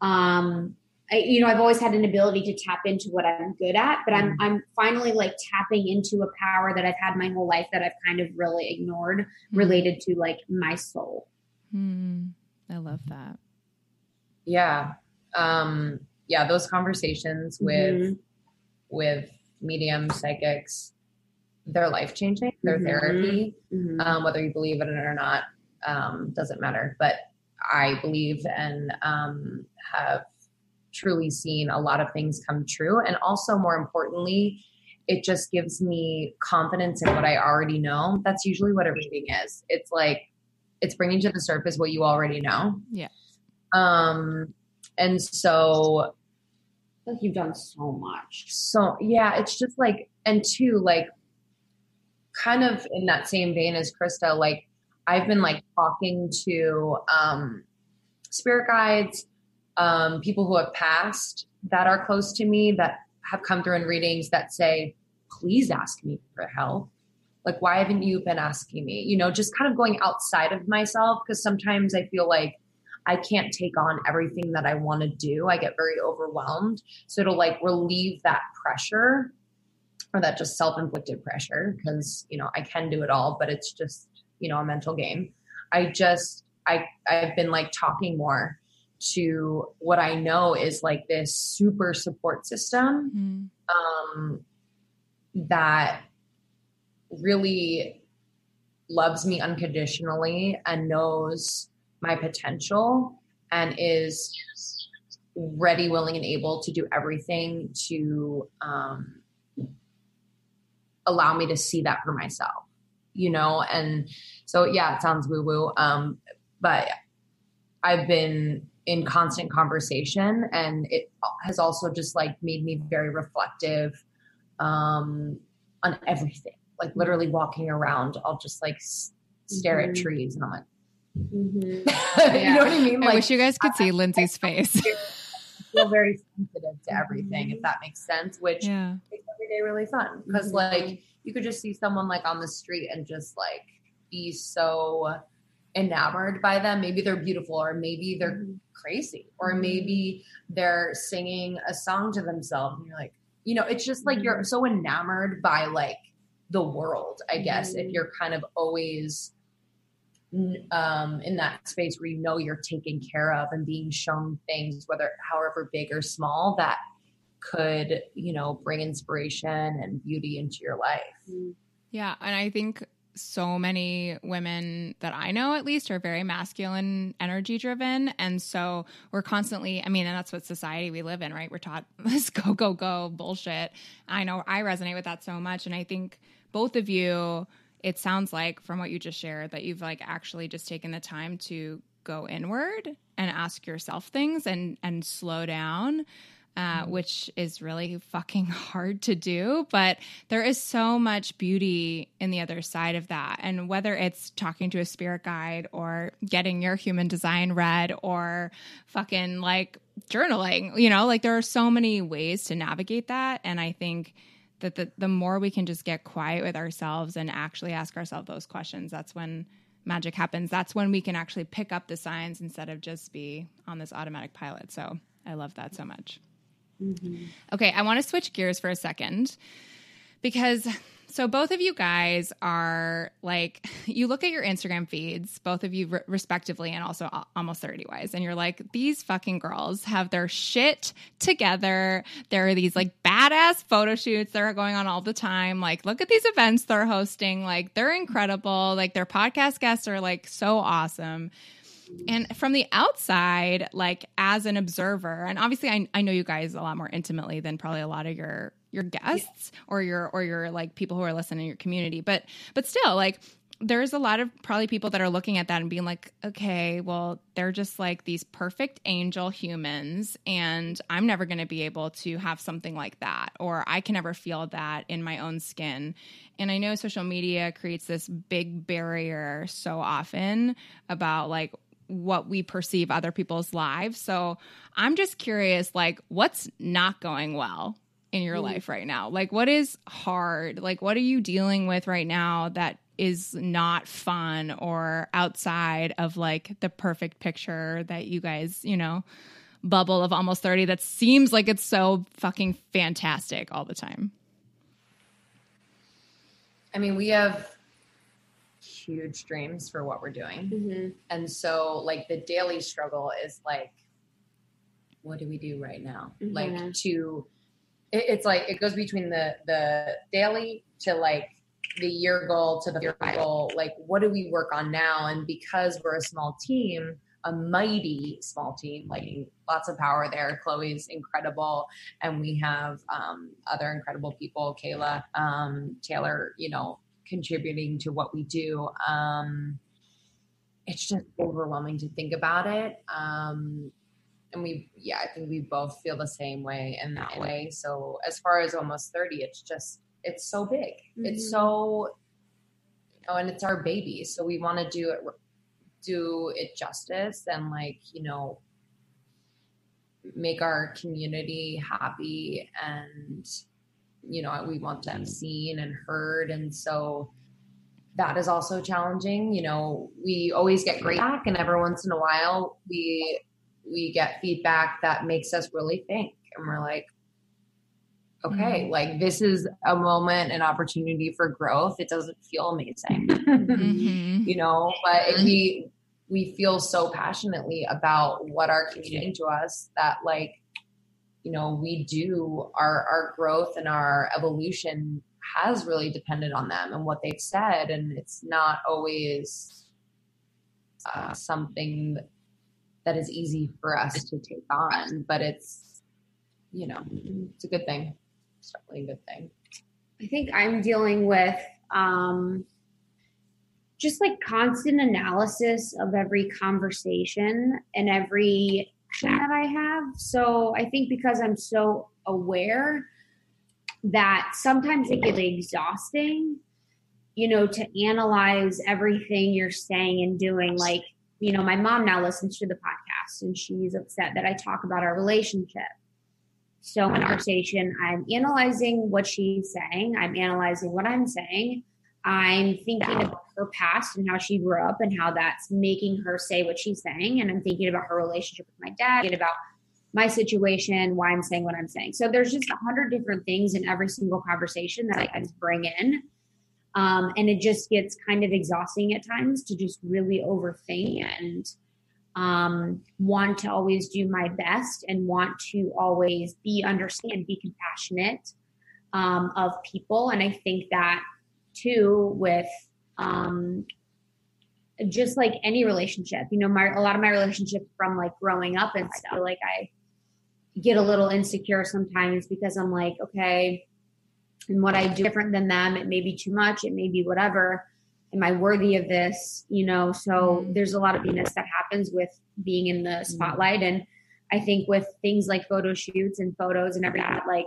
Um, I, you know, I've always had an ability to tap into what I'm good at, but I'm mm. I'm finally like tapping into a power that I've had my whole life that I've kind of really ignored, mm. related to like my soul. Mm. I love that. Yeah, um, yeah. Those conversations with mm-hmm. with medium psychics, they're life changing. They're mm-hmm. therapy. Mm-hmm. Um, whether you believe in it or not um, doesn't matter. But I believe and um, have truly seen a lot of things come true. And also, more importantly, it just gives me confidence in what I already know. That's usually what a reading is. It's like it's bringing to the surface what you already know. Yeah. Um, and so like you've done so much. So yeah, it's just like, and two, like, kind of in that same vein as Krista, like I've been like talking to um, spirit guides, um, people who have passed that are close to me that have come through in readings that say, please ask me for help. Like, why haven't you been asking me? You know, just kind of going outside of myself because sometimes I feel like I can't take on everything that I want to do. I get very overwhelmed. So to like relieve that pressure or that just self inflicted pressure, because, you know, I can do it all, but it's just, you know, a mental game. I just, I, I've been like talking more to what I know is like this super support system mm-hmm. um, that really loves me unconditionally and knows my potential and is ready, willing, and able to do everything to um, allow me to see that for myself, you know? And so, yeah, it sounds woo woo. Um, but I've been in constant conversation and it has also just like made me very reflective um, on everything like literally walking around i'll just like s- stare mm-hmm. at trees and i'm like mm-hmm. you know what i mean like, i wish you guys could see lindsey's face feel very sensitive to everything if that makes sense which yeah. makes every day really fun because mm-hmm. like you could just see someone like on the street and just like be so enamored by them. Maybe they're beautiful, or maybe they're mm-hmm. crazy, or mm-hmm. maybe they're singing a song to themselves. And you're like, you know, it's just like mm-hmm. you're so enamored by like the world, I guess, if mm-hmm. you're kind of always um, in that space where you know you're taken care of and being shown things, whether however big or small, that could, you know, bring inspiration and beauty into your life. Mm-hmm. Yeah. And I think so many women that I know at least are very masculine energy driven. And so we're constantly, I mean, and that's what society we live in, right? We're taught this go, go, go bullshit. I know I resonate with that so much. And I think both of you, it sounds like from what you just shared that you've like actually just taken the time to go inward and ask yourself things and and slow down uh, which is really fucking hard to do. But there is so much beauty in the other side of that. And whether it's talking to a spirit guide or getting your human design read or fucking like journaling, you know, like there are so many ways to navigate that. And I think that the, the more we can just get quiet with ourselves and actually ask ourselves those questions, that's when magic happens. That's when we can actually pick up the signs instead of just be on this automatic pilot. So I love that so much. Mm-hmm. Okay, I want to switch gears for a second because so both of you guys are like you look at your Instagram feeds, both of you re- respectively and also almost 30 wise and you're like these fucking girls have their shit together. There are these like badass photo shoots that are going on all the time. Like look at these events they're hosting. Like they're incredible. Like their podcast guests are like so awesome and from the outside like as an observer and obviously I, I know you guys a lot more intimately than probably a lot of your your guests yeah. or your or your like people who are listening in your community but but still like there's a lot of probably people that are looking at that and being like, okay, well, they're just like these perfect angel humans, and I'm never going to be able to have something like that, or I can never feel that in my own skin. And I know social media creates this big barrier so often about like what we perceive other people's lives. So I'm just curious, like, what's not going well in your mm. life right now? Like, what is hard? Like, what are you dealing with right now that is not fun or outside of like the perfect picture that you guys, you know, bubble of almost 30 that seems like it's so fucking fantastic all the time? I mean, we have huge dreams for what we're doing. Mm-hmm. And so, like, the daily struggle is like, what do we do right now? Mm-hmm. Like, to, it, it's like, it goes between the, the daily to like the year goal to the year goal. Like, what do we work on now? And because we're a small team, a mighty small team, like lots of power there. Chloe's incredible, and we have um, other incredible people. Kayla, um, Taylor, you know, contributing to what we do. Um, it's just overwhelming to think about it. Um, and we, yeah, I think we both feel the same way in that way. So as far as almost 30, it's just, it's so big. Mm-hmm. It's so, you know, and it's our baby. So we want to do it, do it justice and like, you know, make our community happy and you know we want them seen and heard. And so that is also challenging. You know we always get great back and every once in a while we we get feedback that makes us really think. And we're like okay mm-hmm. like this is a moment an opportunity for growth. It doesn't feel amazing. Mm-hmm. you know but mm-hmm. we we feel so passionately about what our community to us that like you know we do our our growth and our evolution has really depended on them and what they've said. And it's not always uh, something that is easy for us to take on but it's you know it's a good thing. It's definitely a good thing. I think i'm dealing with um just like constant analysis of every conversation and every that I have. So I think because I'm so aware that sometimes it gets exhausting, you know, to analyze everything you're saying and doing. Like, you know, my mom now listens to the podcast and she's upset that I talk about our relationship. So in conversation, I'm analyzing what she's saying, I'm analyzing what I'm saying. I'm thinking about her past and how she grew up and how that's making her say what she's saying. And I'm thinking about her relationship with my dad, and about my situation, why I'm saying what I'm saying. So there's just a hundred different things in every single conversation that I just bring in. Um, and it just gets kind of exhausting at times to just really overthink and um, want to always do my best and want to always be understand, be compassionate um, of people. And I think that too with um, just like any relationship. You know, my a lot of my relationships from like growing up and stuff. Like I get a little insecure sometimes because I'm like, okay, and what I do different than them. It may be too much. It may be whatever. am I worthy of this? You know, so Mm. there's a lot of Venus that happens with being in the spotlight. And I think with things like photo shoots and photos and everything, like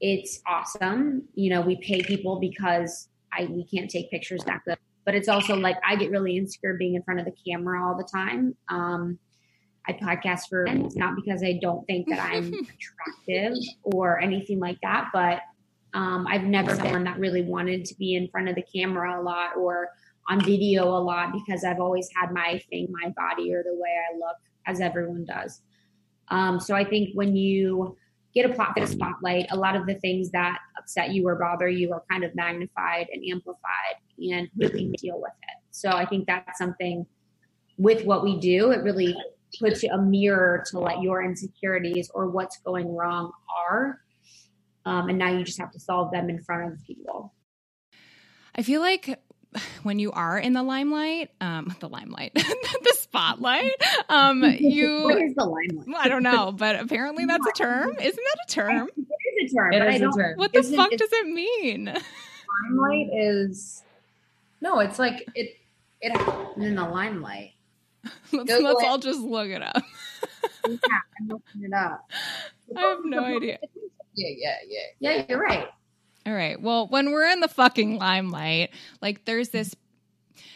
it's awesome. You know, we pay people because I we can't take pictures that good. But it's also like I get really insecure being in front of the camera all the time. Um, I podcast for friends, not because I don't think that I'm attractive or anything like that, but um, I've never been one that really wanted to be in front of the camera a lot or on video a lot because I've always had my thing, my body, or the way I look, as everyone does. Um, so I think when you get a platform, a spotlight, a lot of the things that upset you or bother you are kind of magnified and amplified, and really deal with it. So I think that's something with what we do. It really puts you a mirror to let your insecurities or what's going wrong are. Um, and now you just have to solve them in front of people. I feel like when you are in the limelight, um, the limelight, the spotlight, um, you, is the limelight? I don't know, but apparently that's a term. Isn't that a term? It is a term, It but I is a term. What the Isn't fuck it- does it mean? Limelight is no, it's like it. It in the limelight. Let's, let's it. all just look it up. Yeah, I'm looking it up. I have no idea. yeah yeah yeah. Yeah, you're right. All right. Well, when we're in the fucking limelight, like there's this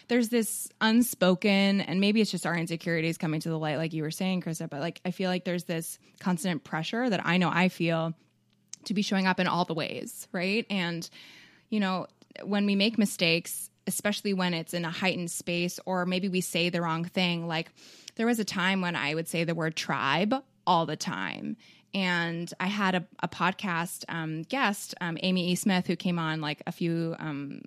there's this unspoken and maybe it's just our insecurities coming to the light like you were saying, Krista, but like I feel like there's this constant pressure that I know I feel to be showing up in all the ways, right? And you know, when we make mistakes, especially when it's in a heightened space or maybe we say the wrong thing, like there was a time when I would say the word tribe all the time. And I had a, a podcast um, guest, um, Amy E. Smith, who came on like a few, um,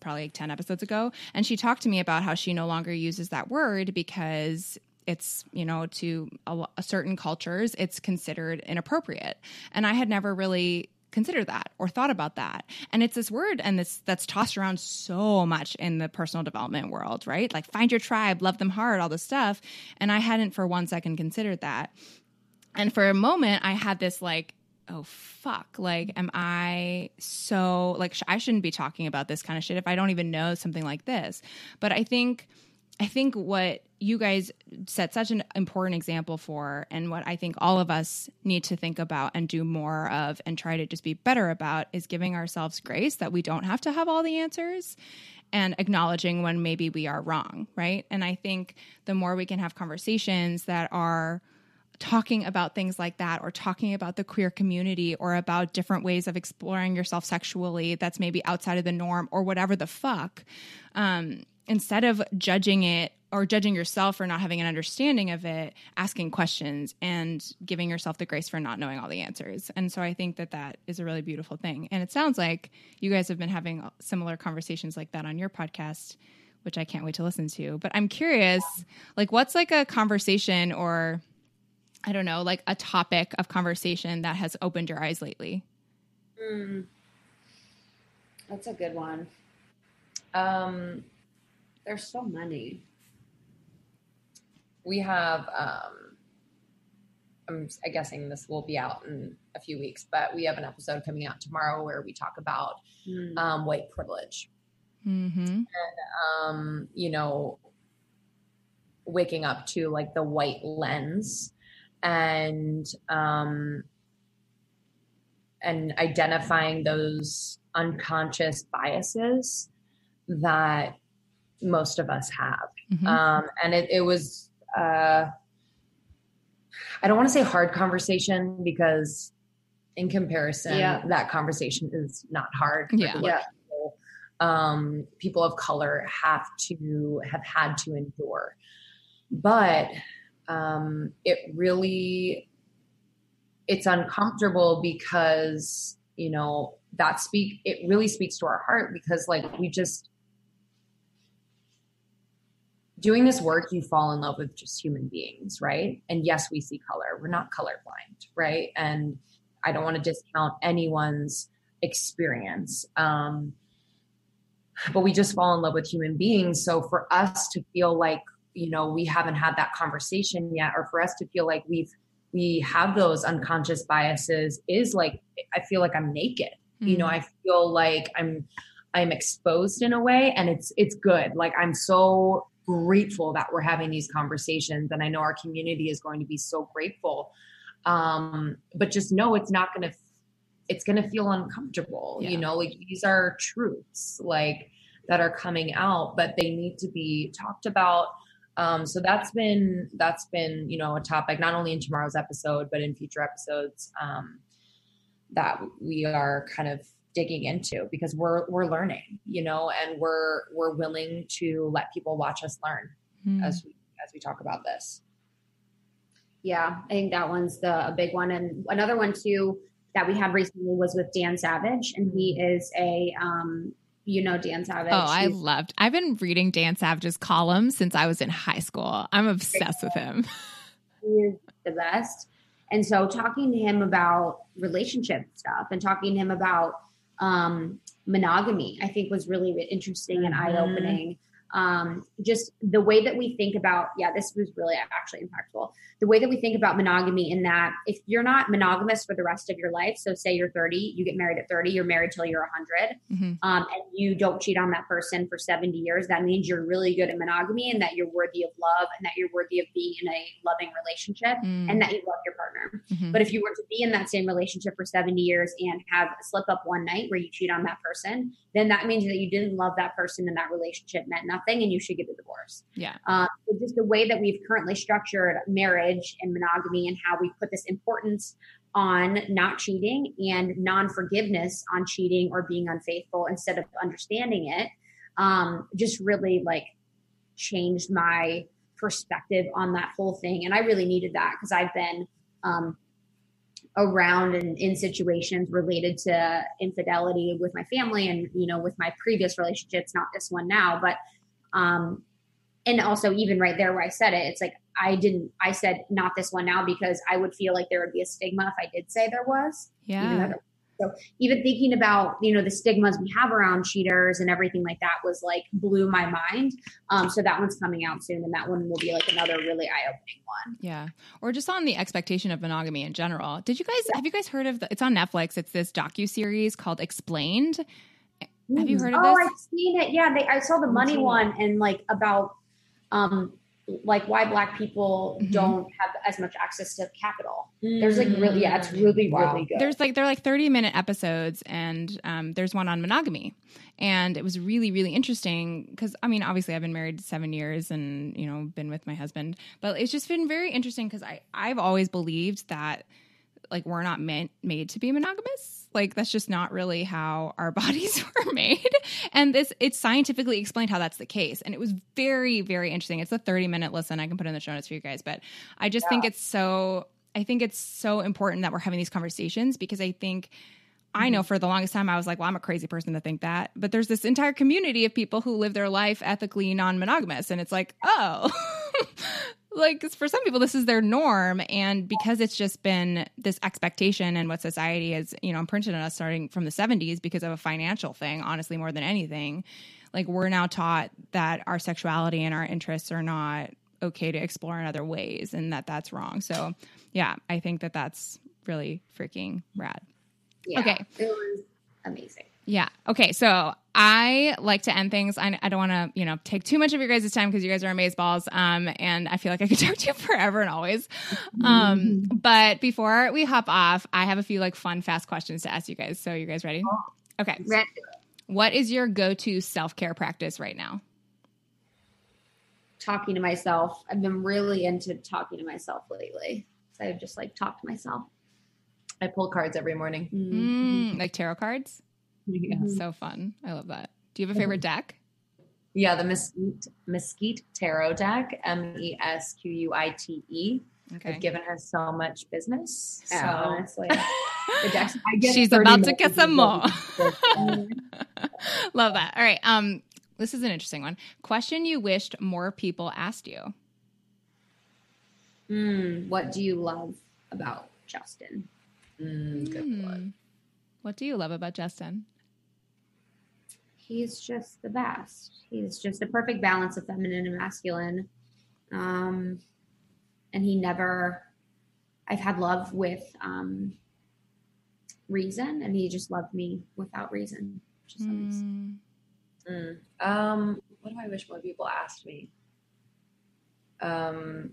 probably like 10 episodes ago. And she talked to me about how she no longer uses that word because it's, you know, to a, lo- certain cultures, it's considered inappropriate. And I had never really considered that or thought about that and it's this word and this that's tossed around so much in the personal development world right like find your tribe love them hard all this stuff and i hadn't for one second considered that and for a moment i had this like oh fuck like am i so like sh- i shouldn't be talking about this kind of shit if i don't even know something like this. But i think i think what you guys set such an important example for and what i think all of us need to think about and do more of and try to just be better about is giving ourselves grace that we don't have to have all the answers and acknowledging when maybe we are wrong right? And i think the more we can have conversations that are talking about things like that or talking about the queer community or about different ways of exploring yourself sexually that's maybe outside of the norm or whatever the fuck um, instead of judging it or judging yourself for not having an understanding of it asking questions and giving yourself the grace for not knowing all the answers. And so i think that that is a really beautiful thing. And it sounds like you guys have been having similar conversations like that on your podcast which i can't wait to listen to. But i'm curious like what's like a conversation or I don't know, like a topic of conversation that has opened your eyes lately? Mm. That's a good one. Um, There's so many. we have. Um, I'm I guessing this will be out in a few weeks, but we have an episode coming out tomorrow where we talk about Mm. um, white privilege. Mm-hmm. um, you know, waking up to like the white lens and um and identifying those unconscious biases that most of us have. Mm-hmm. Um and it, it was uh I don't want to say hard conversation because in comparison, Yeah. that conversation is not hard. for Yeah. Yeah. people, um, people of color have to have had to endure. But um, it really it's uncomfortable because you know that speak it really speaks to our heart because like we just doing this work you fall in love with just human beings right? And yes we see color. We're not colorblind right? And i don't want to discount anyone's experience. Um but we just fall in love with human beings. So for us to feel like you know we haven't had that conversation yet or for us to feel like we've we have those unconscious biases is like i feel like i'm naked you know i feel like i'm I'm exposed in a way and it's it's good. Like I'm so grateful that we're having these conversations and I know our community is going to be so grateful. Um but just know it's not going to it's going to feel uncomfortable, Yeah. you know, like these are truths like that are coming out but they need to be talked about. Um so that's been that's been, you know, a topic not only in tomorrow's episode but in future episodes um that we are kind of digging into because we're we're learning you know and we're we're willing to let people watch us learn Hmm. as we as we talk about this Yeah, I think that one's the a big one. And another one too that we had recently was with Dan Savage, and he is a um, you know Dan Savage. Oh, I He's- loved. I've been reading Dan Savage's columns since I was in high school. I'm obsessed with him. he is the best. And so talking to him about relationship stuff and talking to him about um, monogamy, I think was really interesting and Mhm. eye opening. Um, just the way that we think about, yeah, this was really actually impactful. The way that we think about monogamy in that if you're not monogamous for the rest of your life, so say you're 30, you get married at 30, you're married till you're 100, Mhm. um, and you don't cheat on that person for 70 years, that means you're really good at monogamy and that you're worthy of love and that you're worthy of being in a loving relationship Mm. and that you love your partner. Mhm. But if you were to be in that same relationship for 70 years and have a slip up one night where you cheat on that person, then that means that you didn't love that person and that relationship meant nothing and you should get a divorce. Yeah. Um, so just the way that we've currently structured marriage and monogamy and how we put this importance on not cheating and non forgiveness on cheating or being unfaithful instead of understanding it um, just really like changed my perspective on that whole thing. And I really needed that because I've been um, around and in situations related to infidelity with my family and, you know, with my previous relationships, not this one now, but, um, and also even right there where I said it, it's like, I didn't, I said not this one now because I would feel like there would be a stigma if I did say there was. even Yeah. there- So even thinking about you know the stigmas we have around cheaters and everything like that was like blew my mind. Um, so that one's coming out soon, and that one will be like another really eye opening one. Yeah. Or just on the expectation of monogamy in general. Did you guys have you guys heard of the, it's on Netflix. It's this docu series called Explained. Have you heard of it? oh, this? I've seen it. Yeah, they, I saw the money it. one and like about um like why black people Mhm. don't have as much access to capital. There's like really yeah, it's really Wow. really good. There's like they're like 30 minute episodes and um, there's one on monogamy. And it was really, really interesting because I mean, obviously I've been married seven years and, you know, been with my husband, but it's just been very interesting because I, I've always believed that like we're not meant made to be monogamous. Like that's just not really how our bodies were made. And this it's scientifically explained how that's the case. And it was very, very interesting. It's a 30 minute listen. I can put in the show notes for you guys, but I just think it's so I think it's so important that we're having these conversations because I think I know mm-hmm. for the longest time I was like, well, I'm a crazy person to think that. But there's this entire community of people who live their life ethically non monogamous. And it's like, oh, like for some people, this is their norm. And because it's just been this expectation and what society has, you know, imprinted on us starting from the 70s because of a financial thing, honestly, more than anything, like we're now taught that our sexuality and our interests are not okay to explore in other ways and that that's wrong. So, yeah, I think that that's really freaking rad. yeah, okay. it was amazing. Yeah. Okay. So I like to end things. I, I don't want to, you know, take too much of your guys' time because you guys are amazeballs. Um, and I feel like I could talk to you forever and always. Um, but before we hop off, I have a few like fun, fast questions to ask you guys. So you guys ready? Okay. Red- What is your go-to self-care practice right now? talking to myself. I've been really into talking to myself lately. So I just like talk to myself. I pull cards every morning. Mm, like tarot cards. Yeah. Mhm. So fun. I love that. Do you have a favorite deck? Yeah, the Mesquite Mesquite Tarot deck, M E S Q U I T E. Okay. I've given her so much business. So Yeah, honestly. The decks- I get She's about to get some more. Love that. All right. Um, this is an interesting one. Question you wished more people asked you. Mm, what do you love about Justin? Mm, good one. What do you love about Justin? He's just the best. He's just the perfect balance of feminine and masculine. Um, and he never, I've had love with um, reason, and he just loved me without reason. Which is nice. Hmm. Mm. Um, what do I wish more people asked me? Um,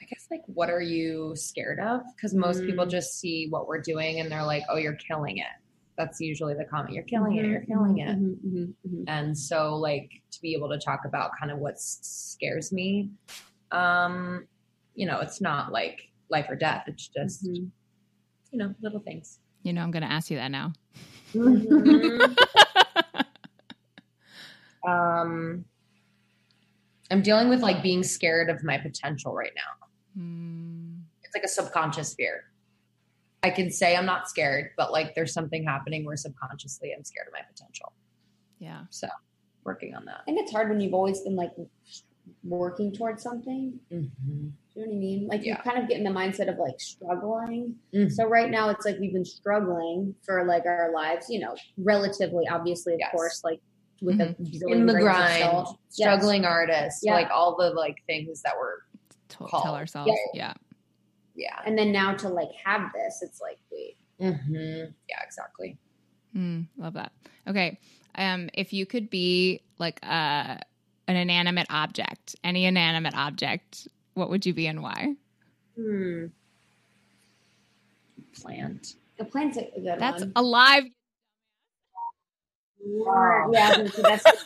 I guess like, what are you scared of? Because most people Mm. just see what we're doing and they're like, "Oh, you're killing it." That's usually the comment. You're killing it. You're killing it. Mhm, mhm, mhm. And so, like, to be able to talk about kind of what scares me, um, you know, it's not like life or death. It's just, Mhm. you know, little things. You know, I'm going to ask you that now. Um, I'm dealing with like being scared of my potential right now. Mm, It's like a subconscious fear. I can say I'm not scared, but like there's something happening where subconsciously I'm scared of my potential. yeah. So working on that. And it's hard when you've always been like working towards something. Mm-hmm. Do you know what I mean? Like you kind of get in the mindset of like struggling. Mhm. So right now it's like we've been struggling for like our lives, you know, relatively, obviously, of Yes. course, like with a zillion In the grind, salt. Yes. struggling artist, Yeah. like all the like things that were, To- Call. tell ourselves. Yeah. Yeah. Yeah. And then now to like have this, it's like, wait. Mm-hmm. Yeah, exactly. Mm, love that. Okay. Um, if you could be like a an inanimate object, any inanimate object, what would you be and why? Hmm. Plant. The plant's a good That's one. alive. Wow. Yeah, I was gonna say that's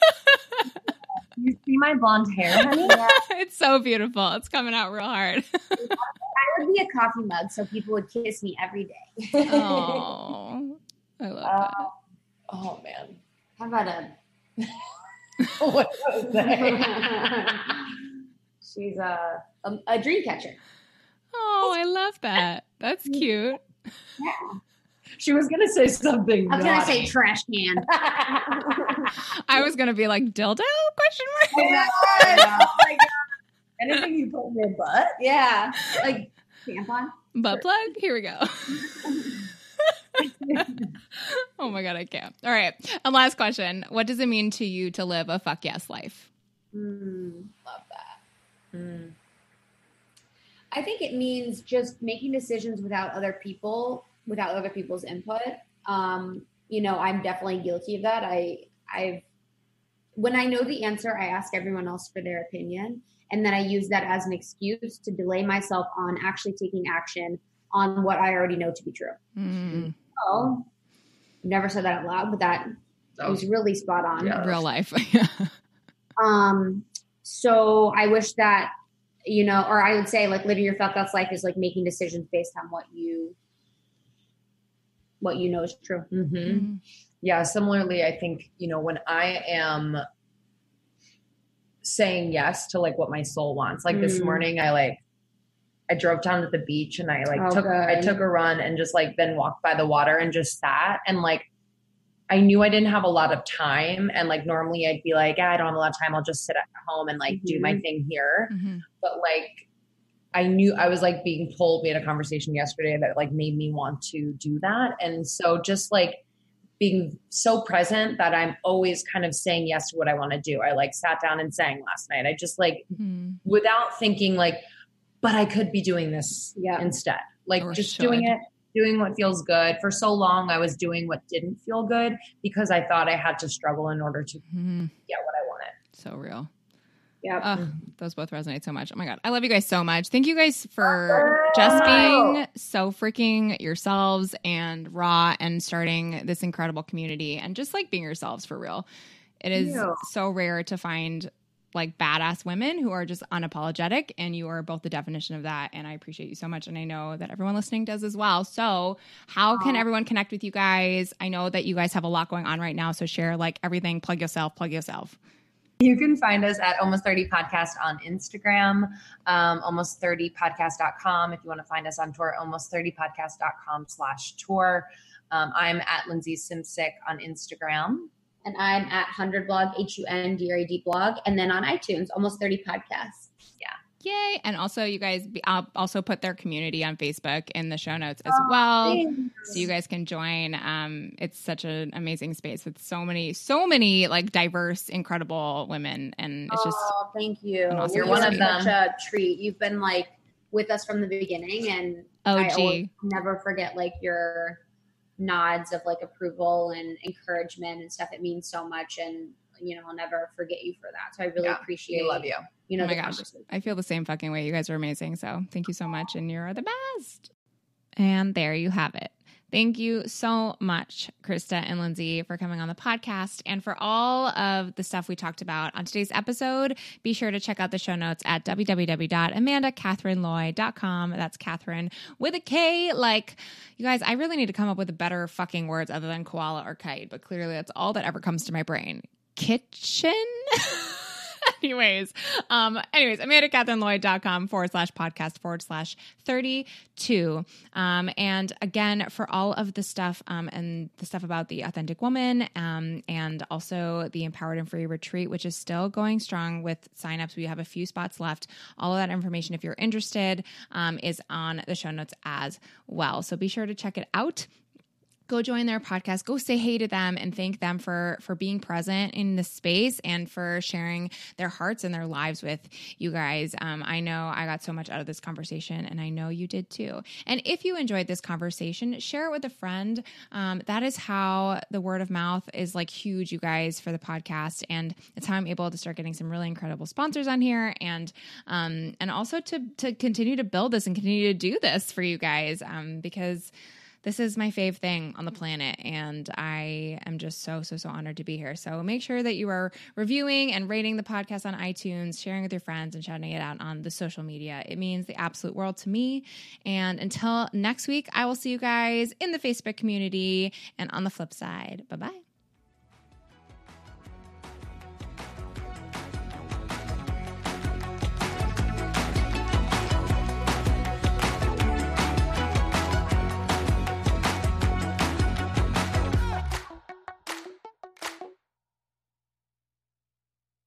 You see my blonde hair, honey? yeah. it's so beautiful. It's coming out real hard. I would be a coffee mug so people would kiss me every day. oh, I love uh, that. oh man. How about a what was that? She's a, a a dream catcher. Oh, I love that. That's cute. She was gonna say something. I was gonna say trash can. I was gonna be like dildo question mark. oh my god. Anything you put in your butt? yeah, like tampon. Butt plug? Here we go. oh my god, I can't. All right. And last question. What does it mean to you to live a fuck yes life? Mm. Love that. Mm. I think it means just making decisions without other people, without other people's input. Um, you know, I'm definitely guilty of that. I, I've, when I know the answer, I ask everyone else for their opinion, and then I use that as an excuse to delay myself on actually taking action on what I already know to be true. Mm, Oh, never said that out loud, but that That was was really spot on. Yeah. real life. Um, so I wish that, you know, or I would say like living your felt that's life is like making decisions based on what you, what you know is true. Mm-hmm. Mm, Yeah, similarly, I think, you know, when I am saying yes to like what my soul wants, like this Mm. morning, I like, I drove down to the beach and I like Oh, took, I took a run and just like then walked by the water and just sat and like, I knew I didn't have a lot of time. And like, normally I'd be like, "Ah, I don't have a lot of time. I'll just sit at home and like do my thing here. mhm. But like, I knew I was like being told, we had a conversation yesterday that like made me want to do that. And so just like being so present that I'm always kind of saying yes to what I want to do. I like sat down and sang last night. I just like Mhm. without thinking like, but I could be doing this Yeah. instead. Like Or just should. doing it, doing what feels good. For so long I was doing what didn't feel good because I thought I had to struggle in order to mm-hmm. get what I wanted. So real. Yeah. Oh, those both resonate so much. Oh my god, I love you guys so much. Thank you guys for just being so freaking yourselves and raw and starting this incredible community and just like being yourselves for real. It is so rare to find like badass women who are just unapologetic and you are both the definition of that and I appreciate you so much and I know that everyone listening does as well. So, how can everyone connect with you guys? I know that you guys have a lot going on right now, so share like everything, plug yourself, plug yourself. You can find us at Almost 30 Podcast on Instagram, um, almost30podcast.com. If you want to find us on tour, almost30podcast.com slash tour. Um, I'm at Lindsey Simcik on Instagram. And I'm at 100 blog, H U N D R A D blog, and then on iTunes, almost 30 podcasts. Yay. And also, you guys, be, I'll also put their community on Facebook in the show notes as Oh, well. Thanks. So you guys can join. Um, it's such an amazing space with so many, so many like diverse, incredible women. And it's just, oh, thank you. awesome You're You're one of them. such a treat. You've been like with us from the beginning, and oh, I gee. never forget like your nods of like approval and encouragement and stuff. It means so much, and you know I'll never forget you for that. So I really Yeah, appreciate. We love you. You know, Oh my gosh. I feel the same fucking way. You guys are amazing. So thank you so much. And you're the best. And there you have it. Thank you so much, Krista and Lindsey, for coming on the podcast and for all of the stuff we talked about on today's episode. Be sure to check out the show notes at www.amandacatherinelloyd.com. That's Catherine with a K. Like, you guys, I really need to come up with better fucking words other than koala or kite, but clearly that's all that ever comes to my brain. Kitchen? anyways, um, anyways, AmandaCatherineLloyd.com forward slash podcast forward slash 32. Um, and again, for all of the stuff um, and the stuff about the authentic woman um, and also the empowered and free retreat, which is still going strong with signups. We have a few spots left. All of that information, if you're interested, um, is on the show notes as well. So be sure to check it out go join their podcast. Go say hey to them and thank them for for being present in this space and for sharing their hearts and their lives with you guys. Um, i know i got so much out of this conversation and i know you did too. And if you enjoyed this conversation share it with a friend. Um, that is how the word of mouth is like huge you guys for the podcast. And it's how i'm able to start getting some really incredible sponsors on here and um, and also to to continue to build this and continue to do this for you guys. Um, because this is my fave thing on the planet and i am just so so so honored to be here. So make sure that you are reviewing and rating the podcast on itunes sharing with your friends and shouting it out on the social media. It means the absolute world to me. And until next week i will see you guys in the facebook community. And on the flip side bye bye